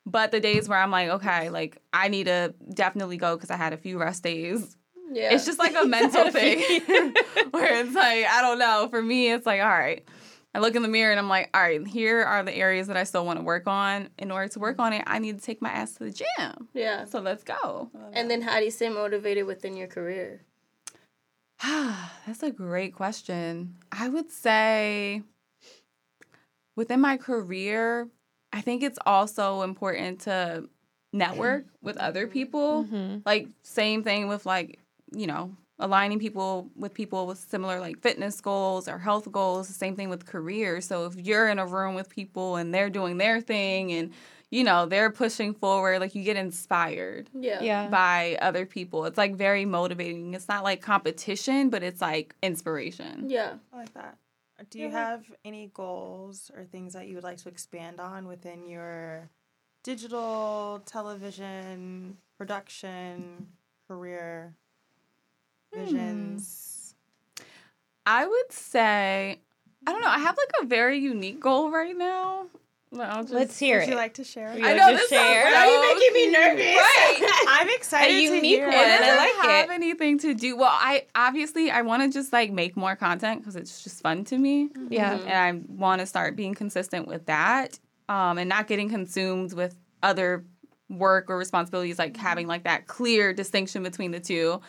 But the days where I'm like, okay, like I need to definitely go because I had a few rest days. Yeah. It's just like a mental thing where it's like, I don't know. For me, it's like, all right. I look in the mirror and I'm like, all right, here are the areas that I still want to work on. In order to work on it, I need to take my ass to the gym. yeah. So let's go. And then how do you stay motivated within your career? Ah, that's a great question. I would say within my career, I think it's also important to network with other people. Mhm. Like same thing with like, you know, aligning people with people with similar like fitness goals or health goals, the same thing with career. So if you're in a room with people and they're doing their thing and you know, they're pushing forward, like you get inspired Yeah. Yeah. by other people. It's like very motivating. It's not like competition, but it's like inspiration. Yeah. I like that. Do you have any goals or things that you would like to expand on within your digital, television, production, career visions? I would say, I don't know, I have like a very unique goal right now. I'll just, Let's hear Would it. you like to share? You I know this sounds share. so Now you're making me nervous. Right. I'm excited A unique hear. one. It I doesn't like have it. anything to do. Well, I obviously I want to just like make more content because it's just fun to me. Yeah. Mm-hmm. and I want to start being consistent with that, um, and not getting consumed with other work or responsibilities, like having like that clear distinction between the two.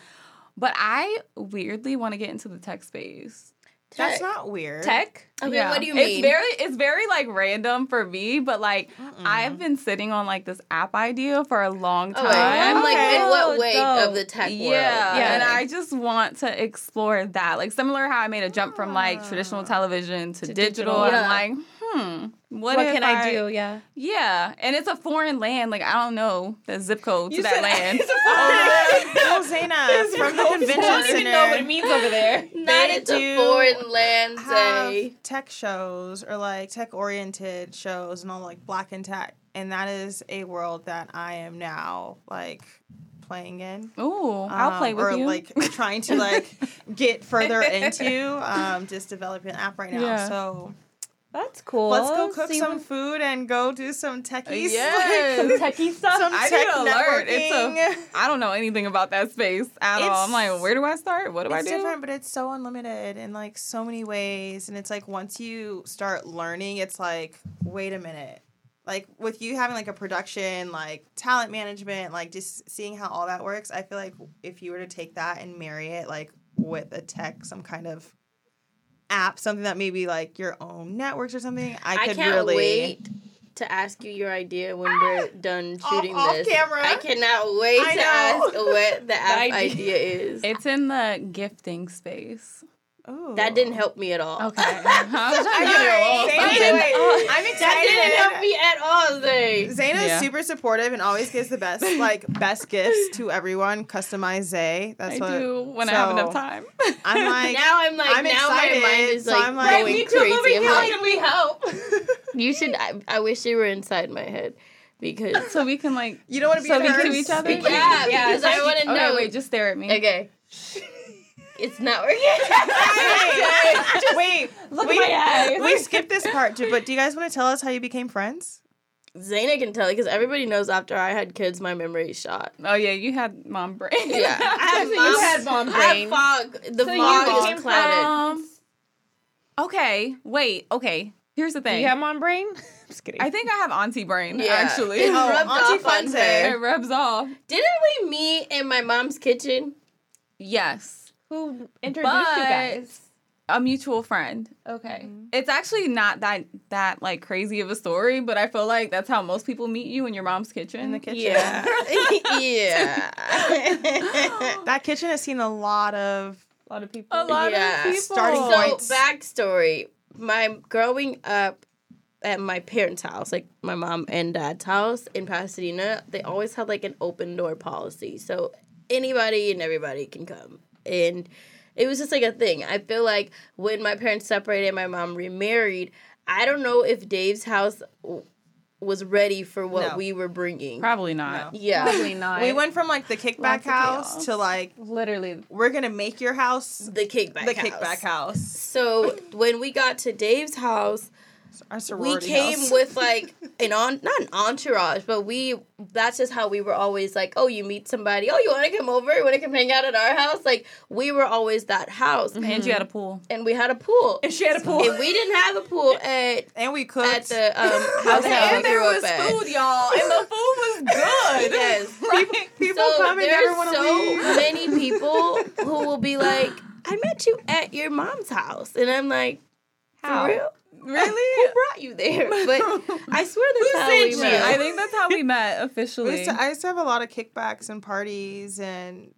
But I weirdly want to get into the tech space. That's not weird. Tech? Okay, Yeah. what do you mean? It's mean? very it's very like random for me, but like I've been sitting on like this app idea for a long oh, time. wait, I'm like, Okay. in what Oh, way dope. of the tech world? yeah, Yeah. and I just want to explore that. Like similar how I made a jump from like traditional ah. television to, To digital. digital. And Yeah. I'm like, hmm, what, What, can I, do? Yeah. Yeah, and it's a foreign land. Like I don't know the zip code to You that said- land. Oh, Zaina from the convention I don't center. even know what it means over there. Not They into do foreign lands. have tech shows or like tech oriented shows and all like black and tech and that is a world that i am now like playing in Ooh, I'll play Um, with or you. like trying to like get further into um just developing an app right now Yeah. so That's cool. let's go cook you some food and go do some techies Yes. some techie stuff? some I tech learn. It's a, I don't know anything about that space at all. I'm like, where do I start? What do I do? it's different, but it's so unlimited in like so many ways. And it's like once you start learning, it's like, wait a minute. Like with you having like a production, like talent management, like just seeing how all that works, I feel like if you were to take that and marry it like with a tech, some kind of app, something that maybe like your own networks or something, I I could can't really wait to ask you your idea when ah! we're done shooting off this. camera. I cannot wait I to know. ask what the app idea. idea is. It's in the gifting space. Ooh. that didn't help me at all. Okay. I was trying to I get it know, all. right? Okay. Thank you. Wait, I'm excited. That didn't help me at all, Zay. Zayn is Yeah. super supportive and always gives the best like best gifts to everyone. Customized Zay. That's what I what do when I have enough time. I'm like now I'm like, I'm now excited, my mind is so I'm like- going Me crazy. I'm How like, can we help? you should. I, I wish you were inside my head because. so we can like you don't want to be So we hers? to each other? yeah, Yeah, because I want to Okay, know. wait, just stare at me. okay. It's not working. Wait, wait, Look we, at my eyes. we skipped this part, do- but do you guys want to tell us how you became friends? Zaina can tell because everybody knows after I had kids, my memory shot. Oh yeah, you had mom brain. Yeah, I have So you mom- had mom I brain. have fog. The So fog is clouded. Um. Okay. Wait. Okay. Here's the thing. you have mom brain? Just kidding. I think I have auntie brain. Yeah. Actually, It Oh, rubbed Auntie off on Funze. her. it rubs off. Didn't we meet in my mom's kitchen? Yes, Who introduced you guys? a mutual friend. Okay. Mm-hmm. It's actually not that that like crazy of a story, but I feel like that's how most people meet you in your mom's kitchen. In the kitchen. Yeah, yeah. That kitchen has seen a lot of A lot of people. A lot Yeah. of people. Starting so points. backstory: my growing up at my parents' house, like my mom and dad's house in Pasadena, they always had like an open door policy. So anybody and everybody can come. And it was just like a thing. I feel like when my parents separated, my mom remarried. I don't know if Dave's house was ready for what No. we were bringing. Probably not. Yeah. Probably not. we went from like the kickback Lots house to like literally. we're gonna make your house The kickback the house. kickback house. So when we got to Dave's house, Our we came house. with like an on not an entourage, but we that's just how we were always like, oh, you meet somebody, oh, you want to come over, you want to come hang out at our house, like we were always that house, And you had a pool. and we had a pool. And she had a pool. And we didn't have a pool at and we cooked. at the um, house that And there grew was up at. food, y'all, and the food was good. Yes. Right? People So come and never there's want to so leave. many people who will be like, I met you at your mom's house, and I'm like, How? for real? Really? Who brought you there? But I swear that's how we sent met. I think that's how we met We officially. used to, I used to have a lot of kickbacks and parties, and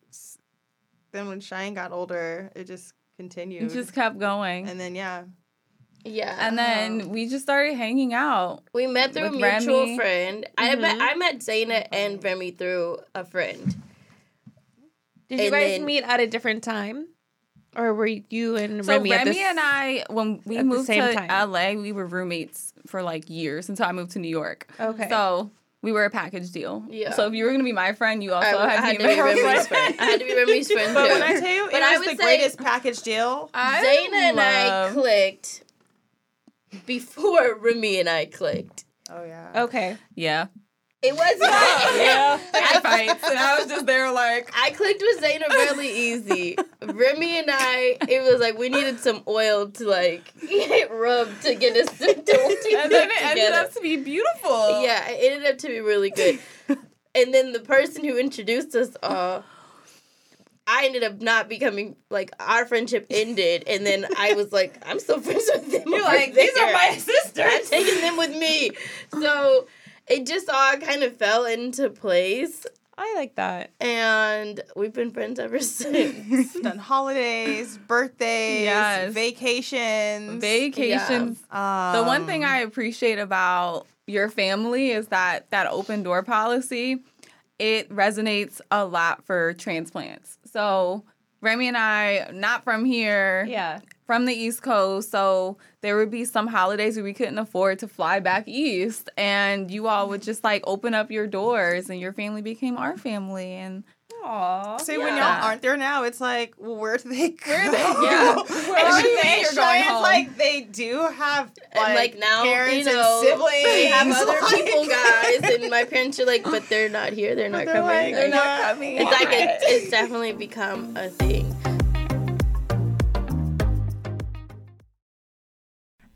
then when Cheyenne got older, it just continued. It just kept going. and then yeah, yeah. And then um, we just started hanging out. We met through a mutual Remy. friend. I met mm-hmm. I met Zaina and Remy through a friend. Did you guys then- meet at a different time? Or were you and So Remy, Remy, at this- and I, when we moved to time? LA, we were roommates for like years until I moved to New York. Okay. So we were a package deal. Yeah. So if you were gonna be my friend, you also I, had, I had to to be be my Remy's girlfriend. friend. I had to be Remy's friend but too. when I tell you, But it I was the greatest package deal. I Zaina and I clicked before Remy and I clicked. Oh yeah. Okay. Yeah. It was not. Yeah. I fights, and I was just there like. I clicked with Zaina really easy. Remy and I, it was like we needed some oil to like get rubbed to get us to, to, to And then it together. ended up to be beautiful. Yeah, it ended up to be really good. and then the person who introduced us, uh, I ended up not becoming like our friendship ended, and then I was like, I'm still friends with them. You're like, these are my sisters. I'm taking them with me. So it just all kind of fell into place, I like that. and we've been friends ever since. Done holidays, birthdays, Yes. vacations. Vacations. um, The one thing I appreciate about your family is that that open door policy, it resonates a lot for transplants. So Remy and I, not from here, Yeah. From the East Coast, so there would be some holidays where we couldn't afford to fly back east, and you all would just like open up your doors, and your family became our family, and Aww. See, when y'all aren't there now, it's like, well, where do they go? Where are they- Yeah. Where are Actually, they? You're going it's home. like they do have like, and like now, parents you know, and siblings. they have other like- people, guys, and my parents are like, but they're not here. They're not they're coming. like, Like, not coming. It's like it, it's definitely become a thing.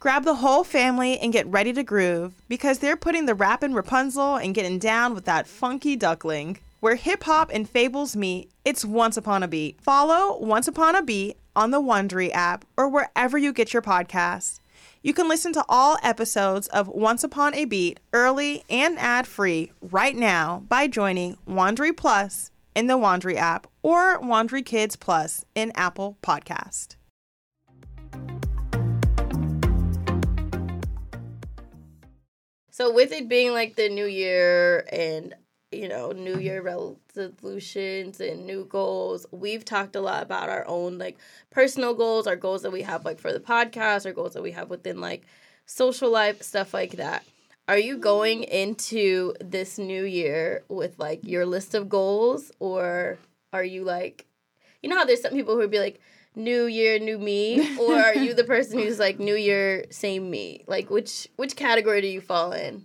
Grab the whole family and get ready to groove because they're putting the rap in Rapunzel and getting down with that funky duckling. Where hip hop and fables meet, it's Once Upon a Beat. Follow Once Upon a Beat on the Wondery app or wherever you get your podcasts. You can listen to all episodes of Once Upon a Beat early and ad free right now by joining Wondery Plus in the Wondery app or Wondery Kids Plus in Apple Podcast. So with it being like the new year and you know new year mm-hmm. resolutions and new goals, we've talked a lot about our own like personal goals, our goals that we have like for the podcast, our goals that we have within like social life, stuff like that. Are you going mm-hmm. into this new year with like your list of goals or are you like you know how there's some people who would be like new year new me or are you the person who's like new year same me like which which category do you fall in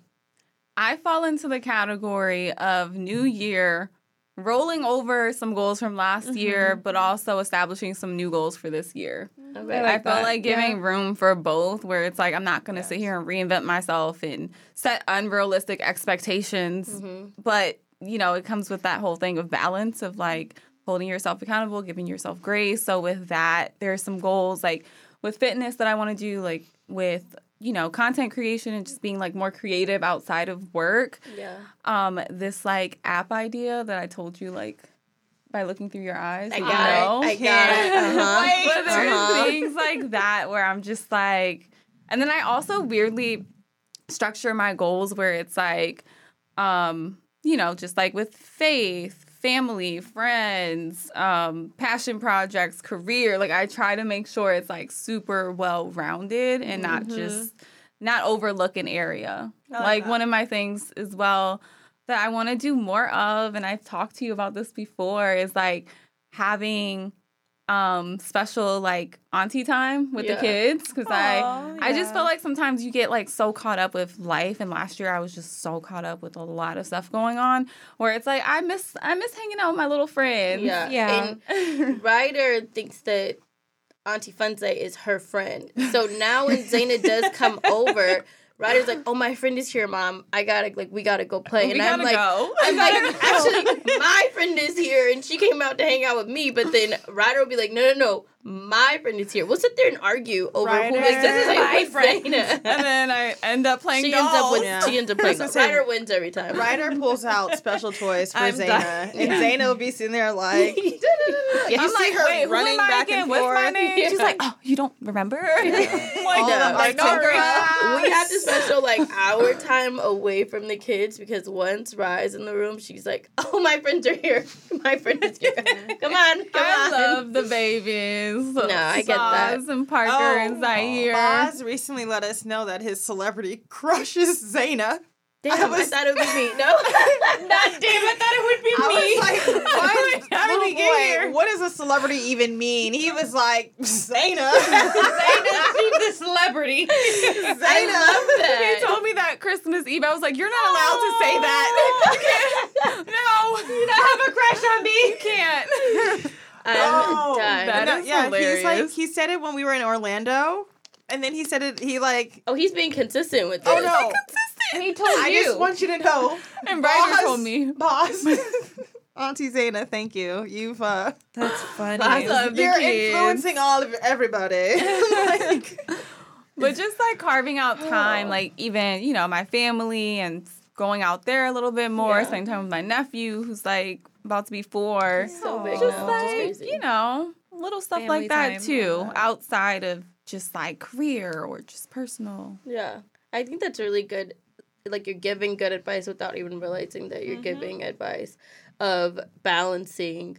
I fall into the category of new year, rolling over some goals from last year, but also establishing some new goals for this year. okay I feel that. like giving room for both, where it's like I'm not going to sit here and reinvent myself and set unrealistic expectations. Mm-hmm. But, you know, it comes with that whole thing of balance of like holding yourself accountable, giving yourself grace. So, with that, there's some goals like with fitness that I want to do, like with, you know, content creation and just being like more creative outside of work. yeah Um, this like app idea that I told you, like, by looking through your eyes. i you got know? it i got it uh-huh. But there's Uh-huh. things like that where I'm just like, and then I also weirdly structure my goals where it's like, um, you know, just like with faith, family, friends, um, passion projects, career. Like I try to make sure it's like super well rounded and not just not overlook an area. like one of my things as well that I want to do more of, and I've talked to you about this before, is like having um special like auntie time with Yeah. the kids because I Aw, I just yeah. feel like sometimes you get like so caught up with life and last year I was just so caught up with a lot of stuff going on where it's like I miss I miss hanging out with my little friends. yeah Yeah. and ryder thinks that auntie funze is her friend so now when zaina does come over ryder's like oh my friend is here mom i gotta like we gotta go play we and gotta i'm like go. I'm like, actually, my friend is here, and she came out to hang out with me. But then Ryder will be like, no, no, no, my friend is here. We'll sit there and argue over who Ryder. is this is My friend. and then I end up playing she dolls. ends up with Yeah. she ends up playing. I was gonna say, Ryder wins every time. Ryder pulls out special toys for I'm Zaina, done. and Zaina will be sitting there like, yeah, you I'm see like, her wait, who running I back and What's forth. my name? She's like, oh, you don't remember? I'm like, All no, like, no, we have to special like hour time away from the kids because once Rise in the room, she's like, "Oh, my friends are here. My friend is here. Come on, come I on." love the babies. No, I get that. Saz and Parker Oh, and Zaire. Boz recently let us know that his celebrity crushes Zaina. Damn, I, was- thought it would be me. No. not damn, I thought it would be I me. was like, what? How did we get boy, here? what does a celebrity even mean? He was like, Zaina. Zaina, she's the celebrity. I love that. He told me that Christmas Eve. I was like, "You're not allowed to say that. You can't. No, you don't have a crush on me. You can't." I'm Oh, done. that No, is yeah, he's like he said it when we were in Orlando, and then he said it. He like, oh, he's being consistent with this. oh this. no, He told I you. I just want you to know, And Ryder Boss. told me. boss, Auntie Zaina, thank you. You've uh, That's funny. I love the you're kids. influencing all of everybody. like, But just like carving out time, like even, you know, my family and going out there a little bit more, Yeah. spending time with my nephew who's like about to be four. So big Just now. like, you know, little stuff Family like that too, oh Yeah. outside of just like career or just personal. Yeah. I think that's really good. Like you're giving good advice without even realizing that you're mm-hmm. giving advice of balancing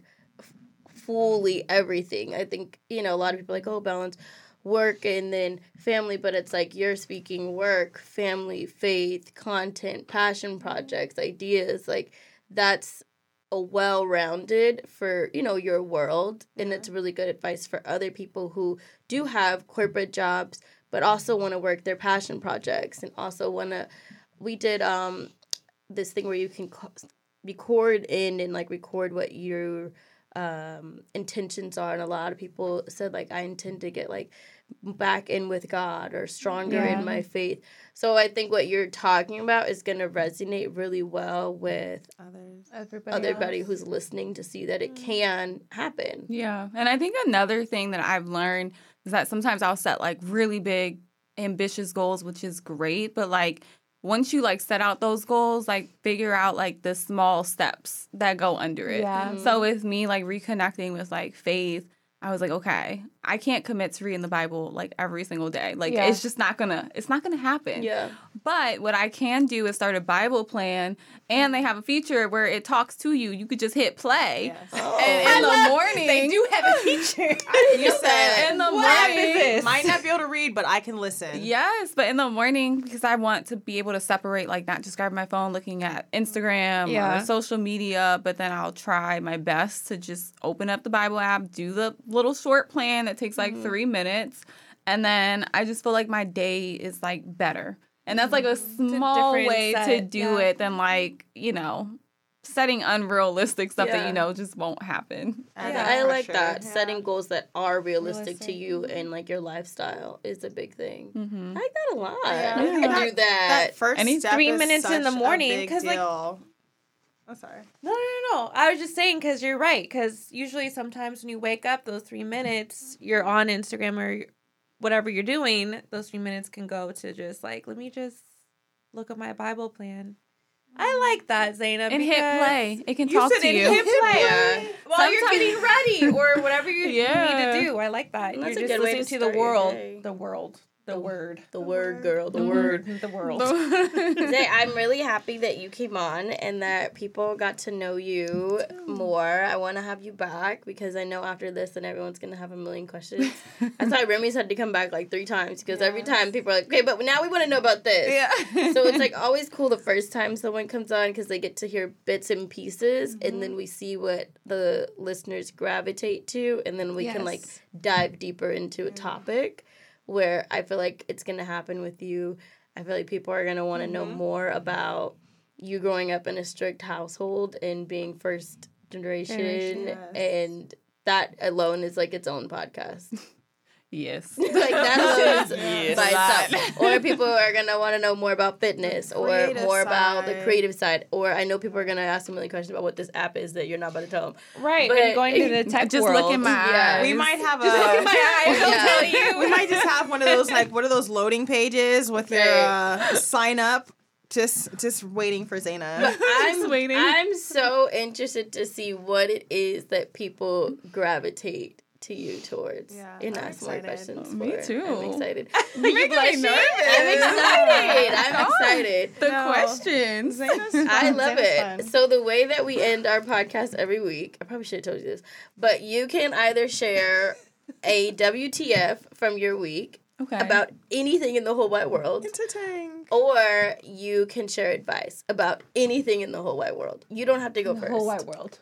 fully everything. I think, you know, a lot of people like, oh, balance work and then family, but it's like you're speaking work, family, faith, content, passion mm-hmm. projects, ideas. Like that's a well-rounded for you know your world and it's really good advice for other people who do have corporate jobs but also want to work their passion projects and also want to we did um this thing where you can co- record in and like record what your um intentions are and a lot of people said like i intend to get like back in with god or stronger Yeah. in my faith so i think what you're talking about is going to resonate really well with others. Everybody. everybody who's listening to see that it can happen Yeah. And I think another thing that I've learned is that sometimes I'll set like really big, ambitious goals, which is great. But like once you like set out those goals, like figure out like the small steps that go under it. Yeah. Mm-hmm. So with me like reconnecting with like faith, I was like, okay, I can't commit to reading the Bible like every single day. Like Yeah. it's just not gonna it's not gonna happen. yeah But what I can do is start a Bible plan and they have a feature where it talks to you. You could just hit play. Oh. And in the morning They do have a teacher. You said in the What morning. might not be able to read, but I can listen. Yes, but in the morning because I want to be able to separate, like not just grab my phone looking at Instagram Yeah. or social media, but then I'll try my best to just open up the Bible app, do the little short plan that takes like three minutes, and then I just feel like my day is like better. And that's like a small different way to do yeah. it than like, you know, setting unrealistic stuff that you know just won't happen. I Yeah, I like sure. that. Yeah. Setting goals that are realistic, to you and like your lifestyle is a big thing. Mm-hmm. I like that a lot. Yeah. I can do that. That first Any step three is minutes in the morning, because like- deal. Oh, sorry. No, no, no, no. I was just saying because you're right. Because usually, sometimes when you wake up, those three minutes, you're on Instagram or whatever you're doing. Those three minutes can go to just like, let me just look at my Bible plan. I mm-hmm. like that, Zaina. And hit play. It can You talk to it you. hit play Yeah. while you're getting ready or whatever you Yeah. need to do. I like that. That's you're just good way to listening to, the start your world. day. The world. The word. The word, girl. The The word. word. The world. Zay, I'm really happy that you came on and that people got to know you more. I want to have you back because I know after this, then everyone's gonna have a million questions. That's why Remy's had to come back like three times because every time people are like, "Okay, but now we want to know about this." yeah. so it's like always cool the first time someone comes on because they get to hear bits and pieces and Mm-hmm. then we see what the listeners gravitate to and then we can like dive deeper into a topic where i feel like it's gonna happen with you i feel like people are gonna want to know Mm-hmm. more about you growing up in a strict household and being first generation Generation, yes. and that alone is like its own podcast yes. like that alone is Yes. by itself. Or people are gonna want to know more about fitness, or creative more about the creative side. Or I know people are gonna ask a million questions about what this app is that you're not about to tell them. Right. But- and going to the tech Just world. look in my Yeah. eyes. We might have a. Just look in my eyes. I'll Yeah. tell you. we might just have one of those like what are those loading pages with your uh, sign up just just waiting for Zaina. But I'm waiting. I'm so interested to see what it is that people gravitate to you towards Yeah, and I'm ask more excited. questions. Me for. too. I'm excited. You're making me blushing? nervous. I'm excited. I'm excited. The No. questions. I love Zaina's it. fun. So the way that we end our podcast every week, I probably should have told you this, but you can either share a WTF from your week Okay. about anything in the whole wide world. Entertaining. Or you can share advice about anything in the whole wide world. You don't have to go The first. whole wide world.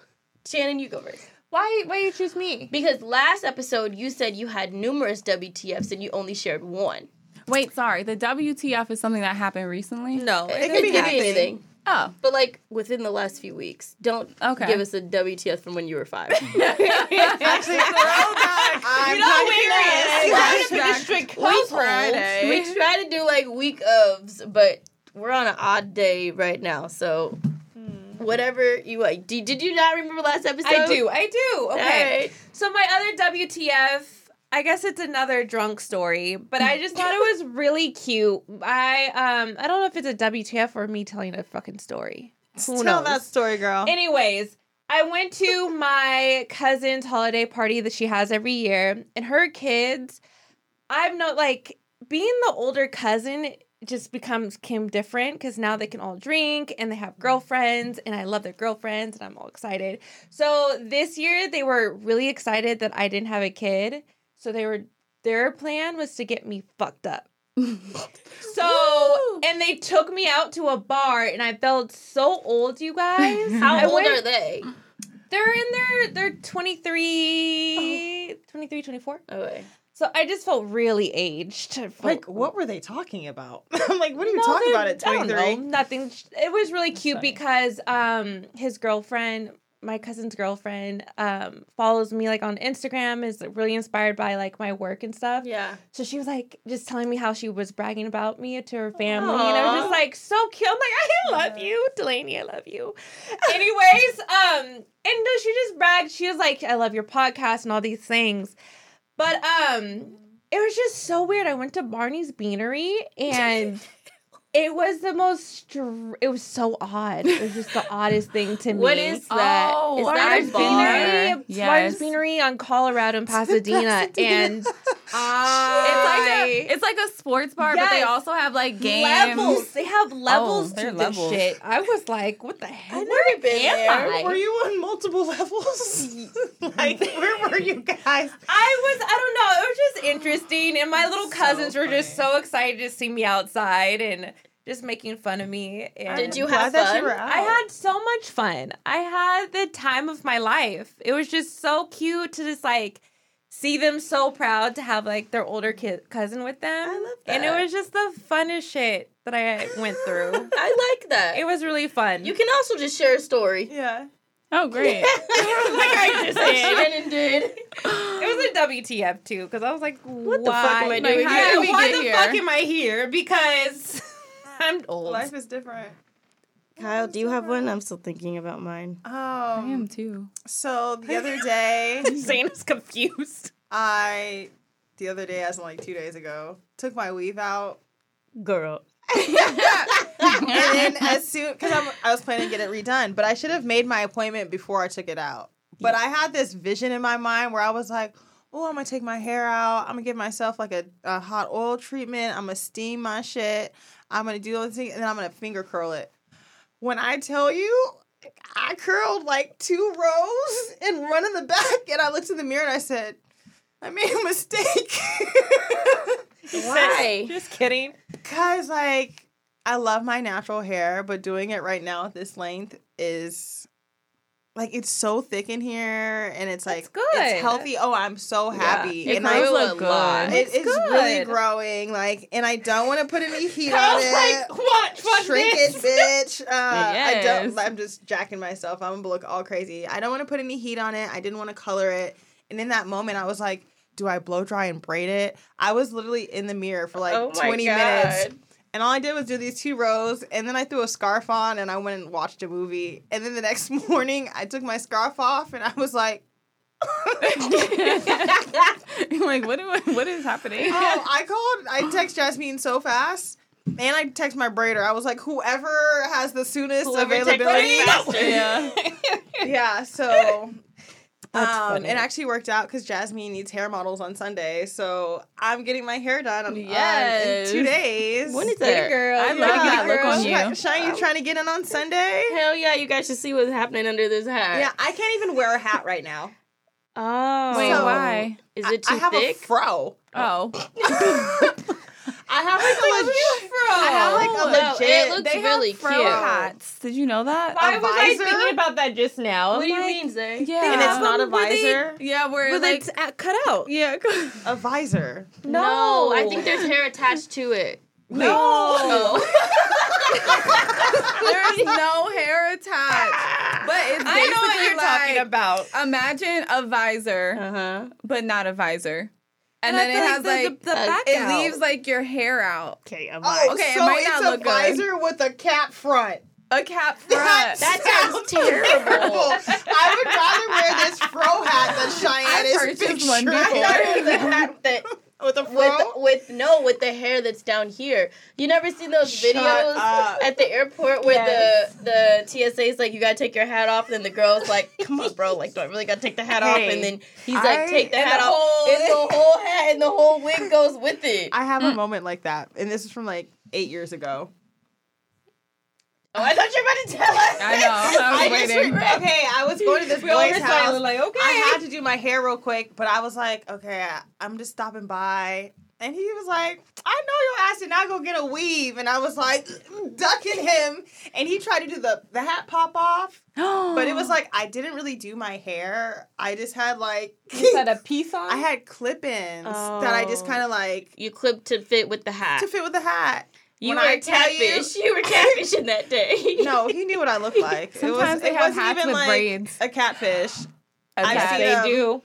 Shanan, you go first. Why? Why you choose me? Because last episode you said you had numerous WTFs and you only shared one. Wait, sorry. The WTF is something that happened recently. No, It, can could be be anything. Oh. But like within the last few weeks. Don't Okay. give us a WTF from when you were five. Actually, throwback. I'm kind of curious. Flashback. we, Friday. we try to do like week ofs, but we're on an odd day right now. So whatever you like. Did, did you not remember last episode? I do. I do. Okay. Right. So my other WTF, I guess it's another drunk story, but I just thought it was really cute. I um I don't know if it's a WTF or me telling a fucking story. Who Tell knows? that story, girl. Anyways, I went to my cousin's holiday party that she has every year, and her kids, I've not like being the older cousin just becomes Kim different because now they can all drink and they have girlfriends, and I love their girlfriends, and I'm all excited. So this year they were really excited that I didn't have a kid, so they were their plan was to get me fucked up. So, and they took me out to a bar, and I felt so old, you guys. How I old went- are they? They're in their, they're 23, 23, 24. Okay. So I just felt really aged. for- Like, what were they talking about? I'm like, what are you No, talking about at I don't 23? know, nothing. It was really cute funny. because um his girlfriend, my cousin's girlfriend, um follows me like on Instagram, is really inspired by like my work and stuff. Yeah. So she was like just telling me how she was bragging about me to her family, and I was just like so cute. I'm like, I love you, Delaney. I love you. Anyways, um, and no, she just bragged. She was like, I love your podcast and all these things, but um, it was just so weird. I went to Barney's Beanery and. It was the most. Str- it was so odd. It was just the oddest thing to me. What is that? Oh, is Barney's that a bar? Beanery, Yes. Barney's Beanery on Colorado and Pasadena, and I ah. It's like a it's like a sports bar, but they also have like games. levels. They have oh, levels they're to levels. this shit. I was like, what the hell? I've never been am there. I? Were you on multiple levels? like, where were you guys? I was. I don't know. It was just interesting, and my little So cousins were just so excited to see me outside and just making fun of me. And Did you have fun? you. I had so much fun. I had the time of my life. It was just so cute to just like see them so proud to have like their older kid cousin with them. I love that. And it was just the funnest shit that I went through. I like that. it was really fun. you can also just share a story. Yeah. Oh, great. like I just did. Shanan did. It was a WTF too, because I was like, What the fuck am I doing Like, here? yeah, we why get the here? fuck am I here? Because I'm old. Life is different. Kyle, do you have one? I'm still thinking about mine. Oh. I am Um, too. so the other day, Zane is confused. I, the other day, as in like two days ago, took my weave out. Girl. and then as soon, because I was planning to get it redone, but I should have made my appointment before I took it out. But I had this vision in my mind where I was like, oh, I'm gonna take my hair out. I'm gonna give myself like a, a hot oil treatment. I'm gonna steam my shit. I'm gonna do those things, and then I'm gonna finger curl it. When I tell you, I curled like two rows and run in the back, and I looked in the mirror and I said, I made a mistake. Why? Just kidding. Cause like I love my natural hair, but doing it right now at this length is like it's so thick in here and it's like it's good. it's healthy. Oh, I'm so happy. It and I look good. it, it's really good. growing, like, and I don't want to put any heat on it. like, what? Shrink it, bitch. Uh, I don't. I'm just jacking myself. I'm gonna look all crazy. I don't want to put any heat on it. I didn't want to color it. And in that moment, I was like, "Do I blow dry and braid it?" I was literally in the mirror for like Oh my 20 minutes, God. And all I did was do these two rows, and then I threw a scarf on, and I went and watched a movie. And then the next morning, I took my scarf off, and I was like. You're like, what, do I, what is happening? Oh, I called. I text Jasmine so fast, and I text my braider. I was like, whoever has the soonest Whoever availability. yeah. yeah. So. That's um, funny. it actually worked out because Jasmine needs hair models on Sunday, so I'm getting my hair done on, Yes. on- in two days. When is Hey, that? girl. I you love gotta that look on you. Shine, you trying to get in on Sunday? Hell yeah, you guys should see what's happening under this hat. Yeah, I can't even wear a hat right now. Oh. Wait, So- why? Is it too I have thick? a fro. Oh. I have like a legit. I have like a No, legit. it looks they really have fro cute. hats. Did you know that? Why A was I thinking about that just now? What do you Like, mean, Zay? Yeah. and it's not a Were they- visor. Yeah, where But like it's at- cut out. yeah. A visor. No, I think there's hair attached to it. No. No. There's no hair attached. But it's basically I know what you're like, talking about. Imagine a visor, Uh huh. but not a visor. And, And then it feel has like the- like, the- the back it out. leaves like your hair out. Okay, I'm Oh, Okay, it so might it's not a look good. visor with a cap front. A cap front. That sounds terrible. I would rather wear this fro hat than Cheyenne I is purchased one picturing. before. the hat that with a with fro. with no with the hair that's down here. You never seen those Shut videos up. at the airport where Yes. the the TSA's like you gotta take your hat off, and then the girl's like, "Come on, bro, like do I really gotta take the hat off?" And then he's I- like, "Take the hat the off," whole- and the whole hat and the whole wig goes with it. I have a mm. moment like that, and this is from like eight years ago. Oh, I thought you were about to tell us. I know. I was I just waiting. re- okay, I was going to this We all boy's were house. silent, like, okay. I had to do my hair real quick, but I was like, okay, I- I'm just stopping by. And he was like, I know your ass did not go get a weave. And I was like, mm, ducking him. And he tried to do the, the hat pop off. But it was like, I didn't really do my hair. I just had like, You had a piece on. I had clip ins that I just Oh. kind of like You clipped to fit with the hat. to fit with the hat. You When were I a tell you- catfish. You, were catfishing that day. No, he knew what I looked like. Sometimes it was, they it have wasn't hats even with like braids. a catfish. I've I've seen they them. do.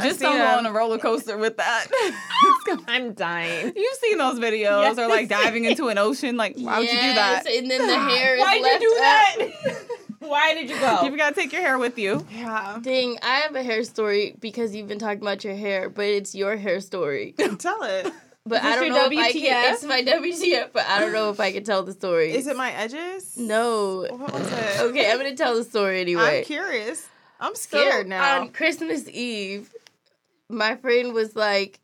Just seen don't go on a roller coaster with that. I'm dying. You've seen those videos or like diving into an ocean. Like, why would you do that? And then the hair is Why'd you do up. that? Why did you go? You've gotta take your hair with you. Yeah. Dang, I have a hair story because you've been talking about your hair, but it's your hair story. Tell it. But I don't know if I WTF? can. It's my WTF, but I don't know if I can tell the story. Is it my edges? No. What was it? Okay, I'm gonna tell the story anyway. I'm curious. I'm So, scared now. On Christmas Eve, my friend was like,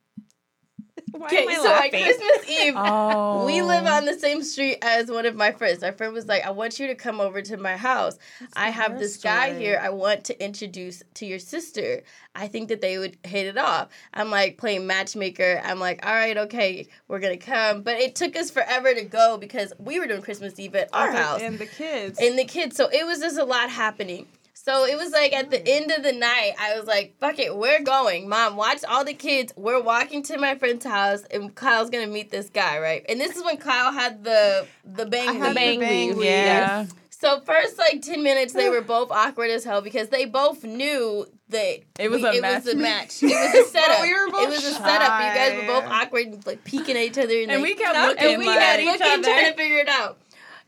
Why "Okay, am I so on laughing? Christmas Eve." Oh. We live oh. on the same street as one of my friends. My friend was like, I want you to come over to my house. I have her this guy story. here I want to introduce to your sister. I think that they would hit it off. I'm like playing matchmaker. I'm like, all right, okay, we're going to come. But it took us forever to go because we were doing Christmas Eve at our Okay, house and the kids. and the kids. So it was just a lot happening. So it was like at the end of the night, I was like, fuck it, we're going. Mom, watch all the kids. We're walking to my friend's house and Kyle's gonna meet this guy, right? And this is when Kyle had the the bang I had bang the bang weave, weave. Yeah. So first like ten minutes they were both awkward as hell because they both knew that It was we- a it match. was a match. It was a setup. we were both it was a setup. You guys were both shy. awkward, like peeking at each other and, And like, we kept looking and we like- had each looking other. trying to figure it out.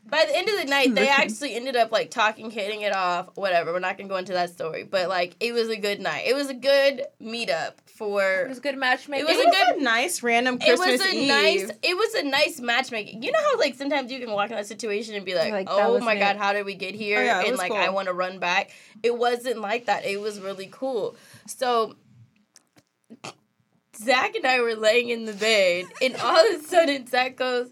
By the end of the night, they actually ended up like talking, hitting it off, whatever. We're not gonna go into that story, but like it was a good night. It was a good meetup for. It was a good matchmaking. It was it a was good- a nice random It was a Eve. nice. It was a nice matchmaking. You know how like sometimes you can walk in that situation and be like, Like, "Oh wasn't my god, how did we get oh, here?" Oh, yeah, and like cool. I want to run back. It wasn't like that. It was really cool. So Zach and I were laying in the bed, and all of a sudden Zach goes,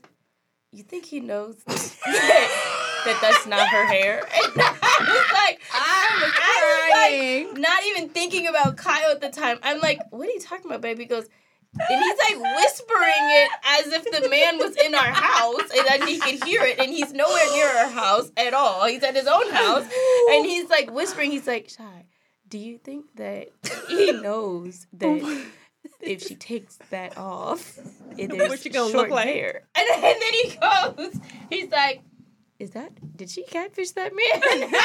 "You think he knows that that's not her hair?" And I was like, I was I crying. like, not even thinking about Kyle at the time. I'm like, "What are you talking about, baby?" He goes. And he's like whispering it as if the man was in our house and that he could hear it. And he's nowhere near our house at all. He's at his own house. And he's like whispering, he's like, Shy, do you think that he knows oh that if she takes that off, and there's What she gonna short look like? hair? And, and then he goes, he's like, is that, did she catfish that man? and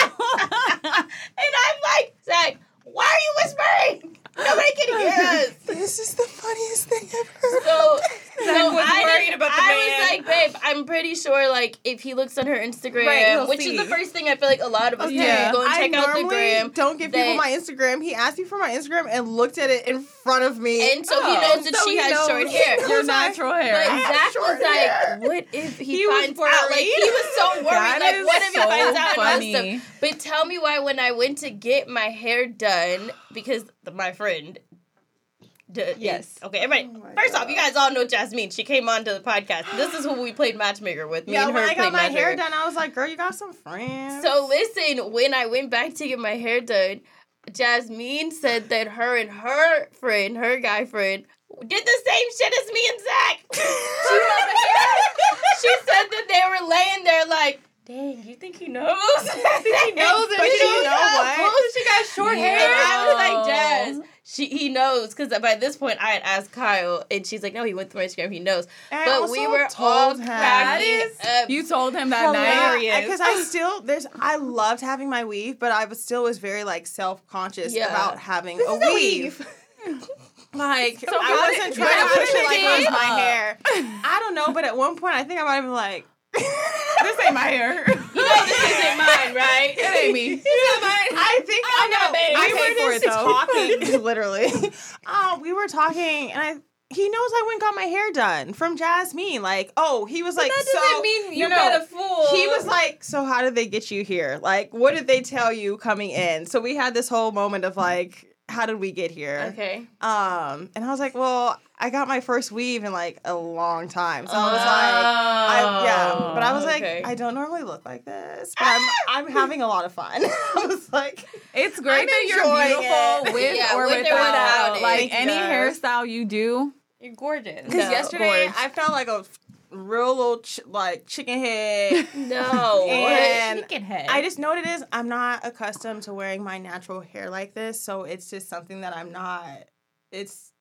I'm like, Zach, why are you whispering? Nobody can hear us. This is the funniest thing I've. So, so was I, worried didn't- about the I man. was like, babe, I'm pretty sure, like, if he looks on her Instagram, Right, which see. is the first thing I feel like a lot of us Yeah. do, go and I check out the normally gram. don't give that- people my Instagram. He asked me for my Instagram and looked at it in front of me. And so he Oh, knows that so she has knows. short hair. Your was like, natural But hair. Zach was hair. like, what if he, He finds out? Like, he was so worried. That like, what if he so finds out funny. and stuff? But tell me why when I went to get my hair done, because my friend. D- Yes. Okay, everybody. Oh my first off, you guys all know Jasmine. She came on to the podcast. This is who we played matchmaker with. Me yeah, and when I got played my hair done, I was like, girl, you got some friends. So listen, when I went back to get my hair done, Jasmine said that her and her friend, her guy friend, did the same shit as me and Zach. she said that they were laying there like, dang, you think he knows? he knows But you know what? She got short hair. And I was like, Jazz, she, he knows. Because by this point, I had asked Kyle, and she's like, no, he went through my Instagram. He knows. And I but we also were all told him- cracking up. You told him that night. Because I still there's I loved having my weave, but I was still was very like self conscious Yeah. about having a weave. Like how I wasn't but trying to push it it like it was my hair. I don't know, but at one point I think I might have been like, this ain't my hair. you know this isn't mine, right? it ain't me. I think I not know. baby. We I paid were for it, just though. talking, literally. Um, we were talking, and I. He knows I went and got my hair done from Jasmine. Like, oh, he was like, that so. doesn't mean you no, no. got a fool. He was like, so how did they get you here? Like, what did they tell you coming in? So we had this whole moment of like, how did we get here? Okay. Um, and I was like, well, I got my first weave in like a long time. So I was like, I, yeah, but I was like, I don't normally look like this, but I'm, I'm having a lot of fun. I was like, It's great I'm that you're beautiful it. with Yeah, or with without. without. Like any guys. hairstyle you do. You're gorgeous. because No, yesterday gorge. I felt like a real little ch- like chicken head. No. And Chicken head. I just know what it is. I'm not accustomed to wearing my natural hair like this, so it's just something that I'm not. It's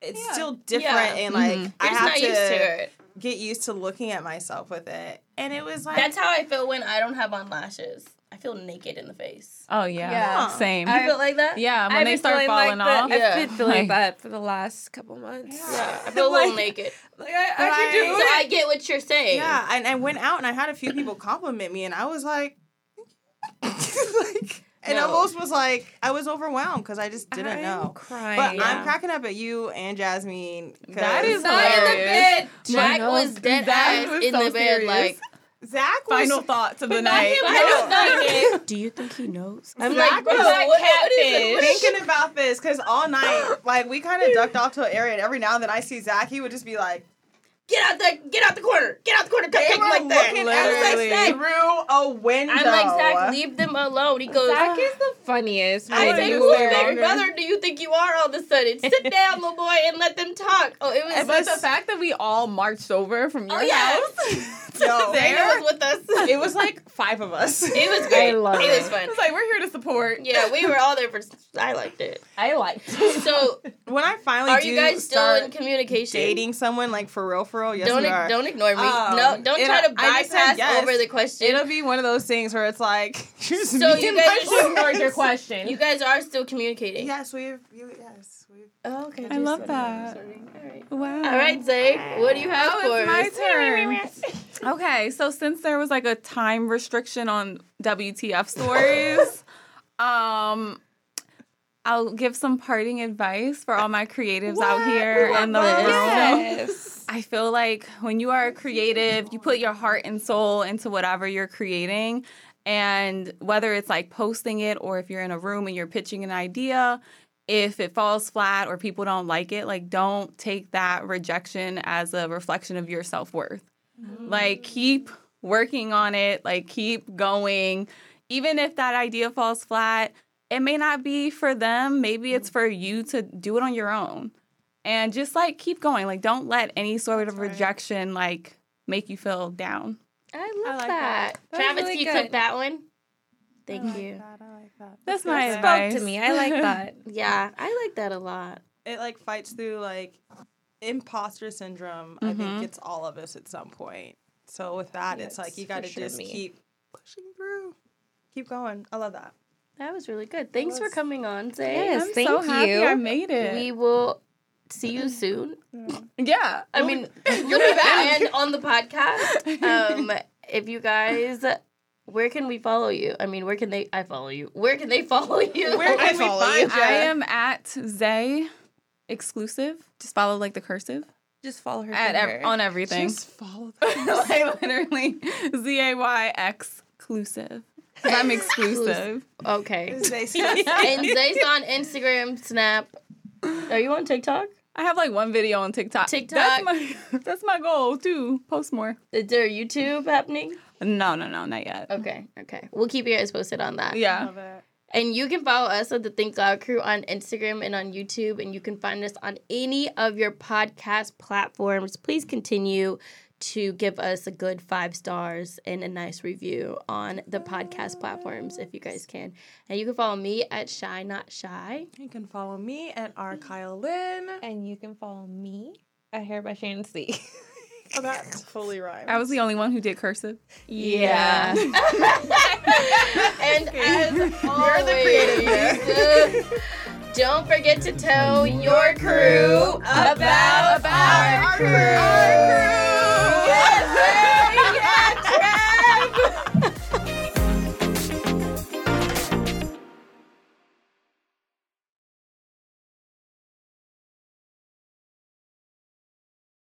it's Yeah. still different, Yeah. and like Mhm. I have not to, used to it. get used to looking at myself with it, and it was like That's how I feel when I don't have on lashes. I feel naked in the face. Oh yeah, Yeah. same. You feel like that? yeah, when I've they been start falling like off. That. Yeah. I've been feeling Like- that for the last couple months. Yeah. I feel a little Like- naked. Like I, But I could do So it. I get what you're saying. yeah. And I went out and I had a few people compliment me, and I was like, like, and No. almost was like I was overwhelmed because I just didn't I'm know. Crying. But Yeah. I'm cracking up at you and Jasmine. 'cause That is Not in the bed. Jack know. was dead Zach ass was in so the bed, serious. like. Zach was Final thoughts of the night. him. I don't know. Do you think he knows? I'm Zach like, was what, what is? What is thinking about this because all night, like we kind of ducked off to an area, and every now and then I see Zach, he would just be like, Get out the get out the corner. Get out the corner. Come they take were me like that. looking I was like, Literally. Zach. through a window. I'm like, Zach, leave them alone. He goes, Zach is the funniest. I when said, you whose big longer. brother do you think you are all of a sudden? Sit down, little boy, and let them talk. Oh, it was But the fact that we all marched over from your Oh, house Yo, to Dana there, was with us. It was like five of us. It was great. I love it was it. fun. it's like we're here to support. Yeah, we were all there for. I liked it. I liked. It. So, when I finally are do you guys still in communication? dating someone like for real, for real, yes don't we are. don't ignore me. Um, no, don't try to I just said bypass yes. over the question. It'll be one of those things where it's like, just So me you and guys ignored your question. you guys are still communicating. Yes, we've. You, yes, we've. Oh, okay. I love Just- that. sorry. All right. Wow. All right, Zay. What do you have Oh, for it's my us? turn. Okay, so since there was like a time restriction on WTF stories, um, I'll give some parting advice for all my creatives out here in the room. Yes. I feel like when you are a creative, you put your heart and soul into whatever you're creating. And whether it's like posting it or if you're in a room and you're pitching an idea, if it falls flat or people don't like it, like don't take that rejection as a reflection of your self worth. Mm. Like keep working on it, like keep going. Even if that idea falls flat, it may not be for them. Maybe it's for you to do it on your own. And just like keep going. Like don't let any sort of right. rejection like make you feel down. I love like that. that. That Travis, really you good. took that one. Thank you. I like that. That's good. my It advice. Spoke to me. I like that. Yeah, I like that a lot. It like fights through like imposter syndrome. I Mhm. think it's all of us at some point. So with that, it's Yes, like you got to sure just me. keep pushing through, keep going. I love that. That was really good. Thanks for coming on, Zay. Yes. I'm thank so happy you. I made it. We will see you soon. yeah. I mean, literally, and on the podcast. Um, if you guys, where can we follow you? I mean, where can they? I follow you. Where can they follow you? Where can we follow find you? you? I am at Zay exclusive. Just follow like the cursive Just follow her. at ev- on everything. Just follow. like literally Z A Y exclusive. 'Cause I'm exclusive. okay. They And Zay's on Instagram, Snap. Are you on TikTok? I have like one video on TikTok. TikTok. That's my that's my goal too. Post more. Is there YouTube happening? No, no, no, not yet. Okay, okay. We'll keep you guys posted on that. Yeah. Love it. And you can follow us at the Think Loud Crew on Instagram and on YouTube, and you can find us on any of your podcast platforms. Please continue to give us a good five stars and a nice review on the podcast platforms if you guys can. And you can follow me at Shy Not Shy. You can follow me at R Kyle Lynn. And you can follow me at Hair by Shanan C. Oh, that fully rhymes. I was the only one who did cursive. Yeah. and as always, don't forget to tell your crew about, our crew. Yes, prazer!